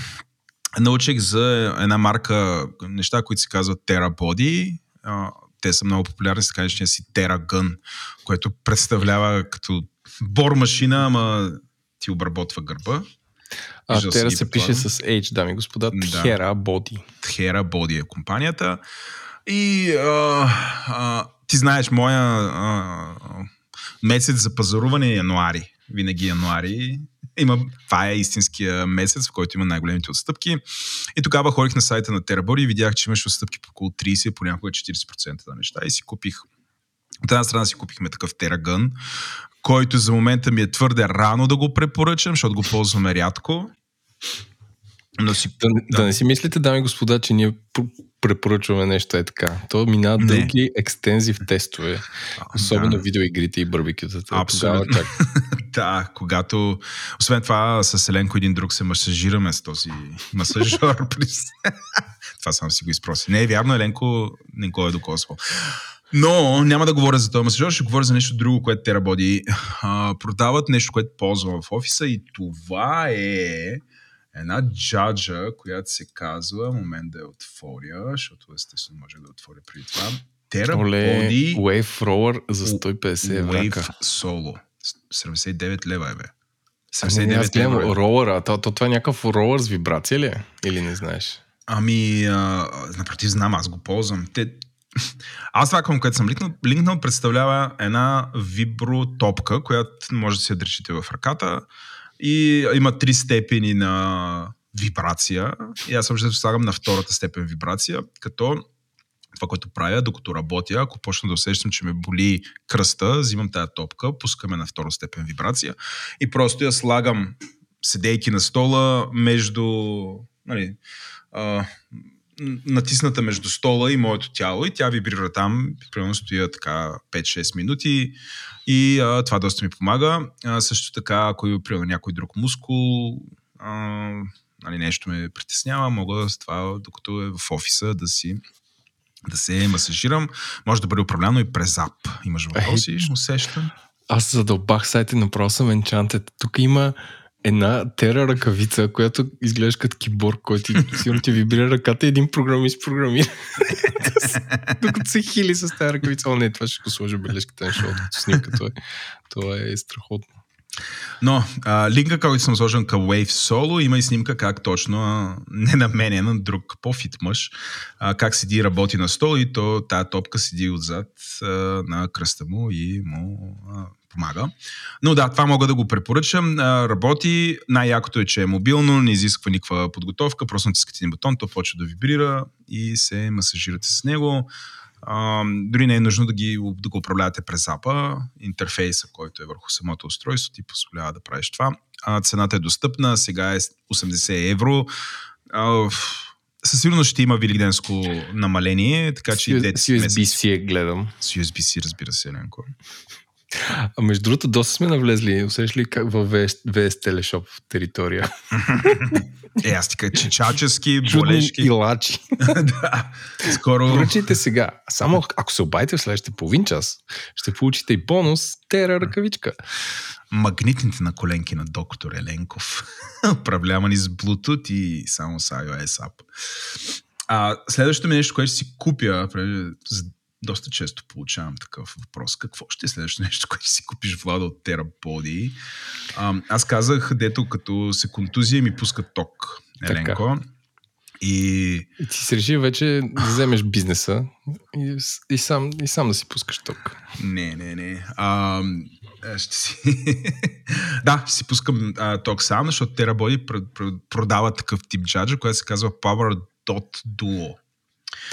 научих за една марка неща, които се казват TerraBody. А, Те са много популярни така наречения си TerraGun, което представлява като бор машина, ама ти обработва гърба. А, Тера ги се пише с H, дами и господа. Да. Тхера Боди. TerraBody е компанията. И а, а, ти знаеш, моя а, месец за пазаруване е януари. Винаги януари. Има, това е истинския месец, в който има най-големите отстъпки. И тогава ходих на сайта на TerraBody и видях, че имаш отстъпки по около 30, понякога 40% на неща. И си купих от една страна си купихме такъв TerraGun, който за момента ми е твърде рано да го препоръчам, защото го ползваме рядко. Но си Да, да. да не си мислите, дами и господа, че ние пр- препоръчваме нещо е така. То минава Не. дълги екстензив тестове. Особено Да. видеоигрите и барбекютата. Абсолютно. Тогава чак. Да, когато... Освен това, с Еленко един друг се масажираме с този масажор. това само си го изпроси. Не е вярно, Еленко не го е докосвал. Но няма да говоря за този масажор, ще говоря за нещо друго, което те работи. А, продават нещо, което ползвам в офиса и това е една джаджа, която се казва, момент да я отворя, защото естествено може да отворя преди това. Оле, TerraBody Wave Roller за 150 еврака. Wave Solo. 79 лева е, бе. Не, не, аз 79 гледам евро. е. ролъра. То, то, това е някакъв ролър с вибрация ли е? Или не знаеш? Ами, а, напротив, знам, аз го ползвам. Те... Аз това, към което съм линкнал, линкнал, представлява една вибротопка, която може да си я държите в ръката и има три степени на вибрация. И аз общо слагам на втората степен вибрация, като това, което правя, докато работя, ако почна да усещам, че ме боли кръста, взимам тая топка, пускаме на втора степен вибрация и просто я слагам седейки на стола между нали, а, натисната между стола и моето тяло и тя вибрира там, примерно стоя така 5-6 минути и а, това доста ми помага. А, също така, ако примерно някой друг мускул, а, нали, нещо ме притеснява, мога с това, докато е в офиса, да си да се масажирам. Може да бъде управляно и през ап. Имаш въпроси, ще усещам. Аз задълбах сайта и направо съм Enchanted. Тук има една тера ръкавица, която изглежда като киборг, който сигурно ти вибрира ръката и един програмист програмира. Докато се хили с тази ръкавица. О, не, това ще го сложа бележката на шоуто, снимка. Това е, това е страхотно. Но а, линка, който съм сложен към Wave Solo, има и снимка как точно, а, не на мене, на друг по-фит мъж, а, как седи работи на стол и то тая топка седи отзад а, на кръста му и му а, помага. Но да, това мога да го препоръчам. А, работи, най-якото е, че е мобилно, не изисква никаква подготовка, просто натискате един бутон, то почва да вибрира и се масажирате с него. Дори не е нужно да, ги, да го управлявате през апа. Интерфейса, който е върху самото устройство, ти позволява да правиш това. Uh, цената е достъпна, сега е 80 евро. Uh, със сигурност ще има великденско намаление, така че... С USB-C е гледам. С USB-C, разбира се, Еленко. А между другото, доста сме навлезли. Усещаш ли как във VS, VS Teleshop територия? Е, аз ти кажа, чечачески, болешки. и лачи. да, скоро... Поръчайте сега. Само ако се обадите в следващите половин час, ще получите и бонус тера ръкавичка. Магнитните на коленки на доктор Еленков. Управлявани с Bluetooth и само с iOS App. А, следващото ми нещо, което ще си купя, доста често получавам такъв въпрос. Какво ще е следващото нещо, което си купиш влада от Терабоди? аз казах, дето като се контузия ми пускат ток, Еленко. Така. И... и ти си реши вече да вземеш бизнеса и, и, сам, и сам да си пускаш ток. Не, не, не. А, ще си... да, ще си пускам а, ток сам, защото Терабоди продава такъв тип джаджа, който се казва Power Dot Duo.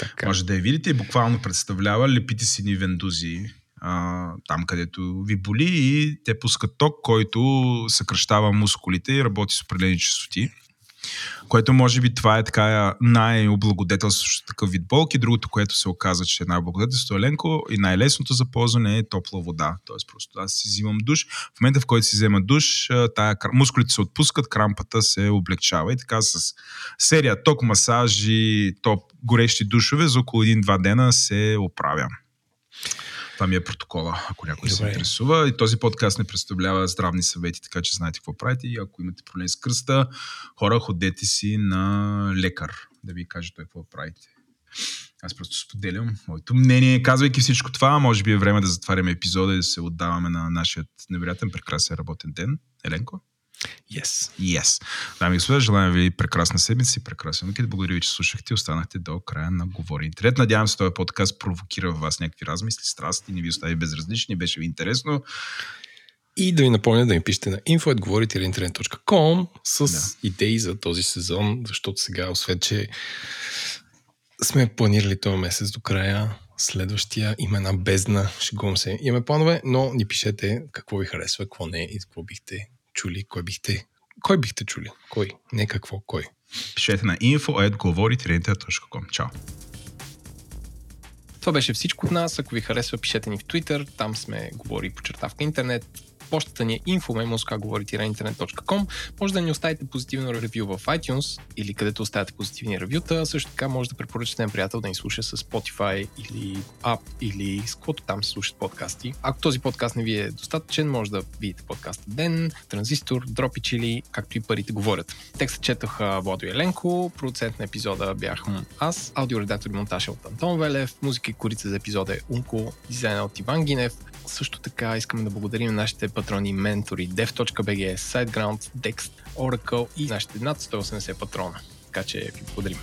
Така. Може да я видите и буквално представлява лепите си ни вендузи а, там където ви боли и те пускат ток, който съкръщава мускулите и работи с определени частоти което може би това е така най-облагодетелстващо такъв вид болки. Другото, което се оказа, че е най-облагодетелство Еленко и най-лесното за ползване е топла вода. Тоест просто аз си взимам душ. В момента, в който си взема душ, тая, мускулите се отпускат, крампата се облегчава и така с серия ток, масажи, топ, горещи душове за около един-два дена се оправя. Това ми е протокола, ако някой Добре. се интересува. И този подкаст не представлява здравни съвети, така че знаете какво правите. И ако имате проблем с кръста, хора, ходете си на лекар да ви каже той какво правите. Аз просто споделям моето мнение. Казвайки всичко това, може би е време да затваряме епизода и да се отдаваме на нашия невероятен, прекрасен работен ден. Еленко? Yes. Yes. Дами и господа, желаем ви прекрасна седмица и прекрасен уикенд. Благодаря ви, че слушахте и останахте до края на Говори Интернет. Надявам се, този подкаст провокира в вас някакви размисли, страсти, не ви остави безразлични, беше ви интересно. И да ви напомня да ми пишете на info.говорите.internet.com с да. идеи за този сезон, защото сега, освен че сме планирали този месец до края, следващия има една бездна, шегувам се. Имаме планове, но ни пишете какво ви харесва, какво не и какво бихте чули, кой бихте, кой бихте чули? Кой? Не какво, кой? Пишете на info.говорите.com. Чао! Това беше всичко от нас. Ако ви харесва, пишете ни в Twitter. Там сме говори по чертавка интернет почтата ни е info.memoskagovorите.internet.com. Може да ни оставите позитивно ревю в iTunes или където оставяте позитивни ревюта. Също така може да препоръчате приятел да ни слуша с Spotify или App или с каквото там се слушат подкасти. Ако този подкаст не ви е достатъчен, може да видите подкаста Ден, Транзистор, Дропич или както и парите говорят. Текстът четох Владо Еленко, продуцент на епизода бях аз, аудиоредактор и монтаж е от Антон Велев, музика и корица за епизода е Унко, дизайна от Иван Гинев. Също така искаме да благодарим нашите патрони, ментори, dev.bg, SiteGround, Dext, Oracle и нашите над 180 патрона. Така че ви благодарим.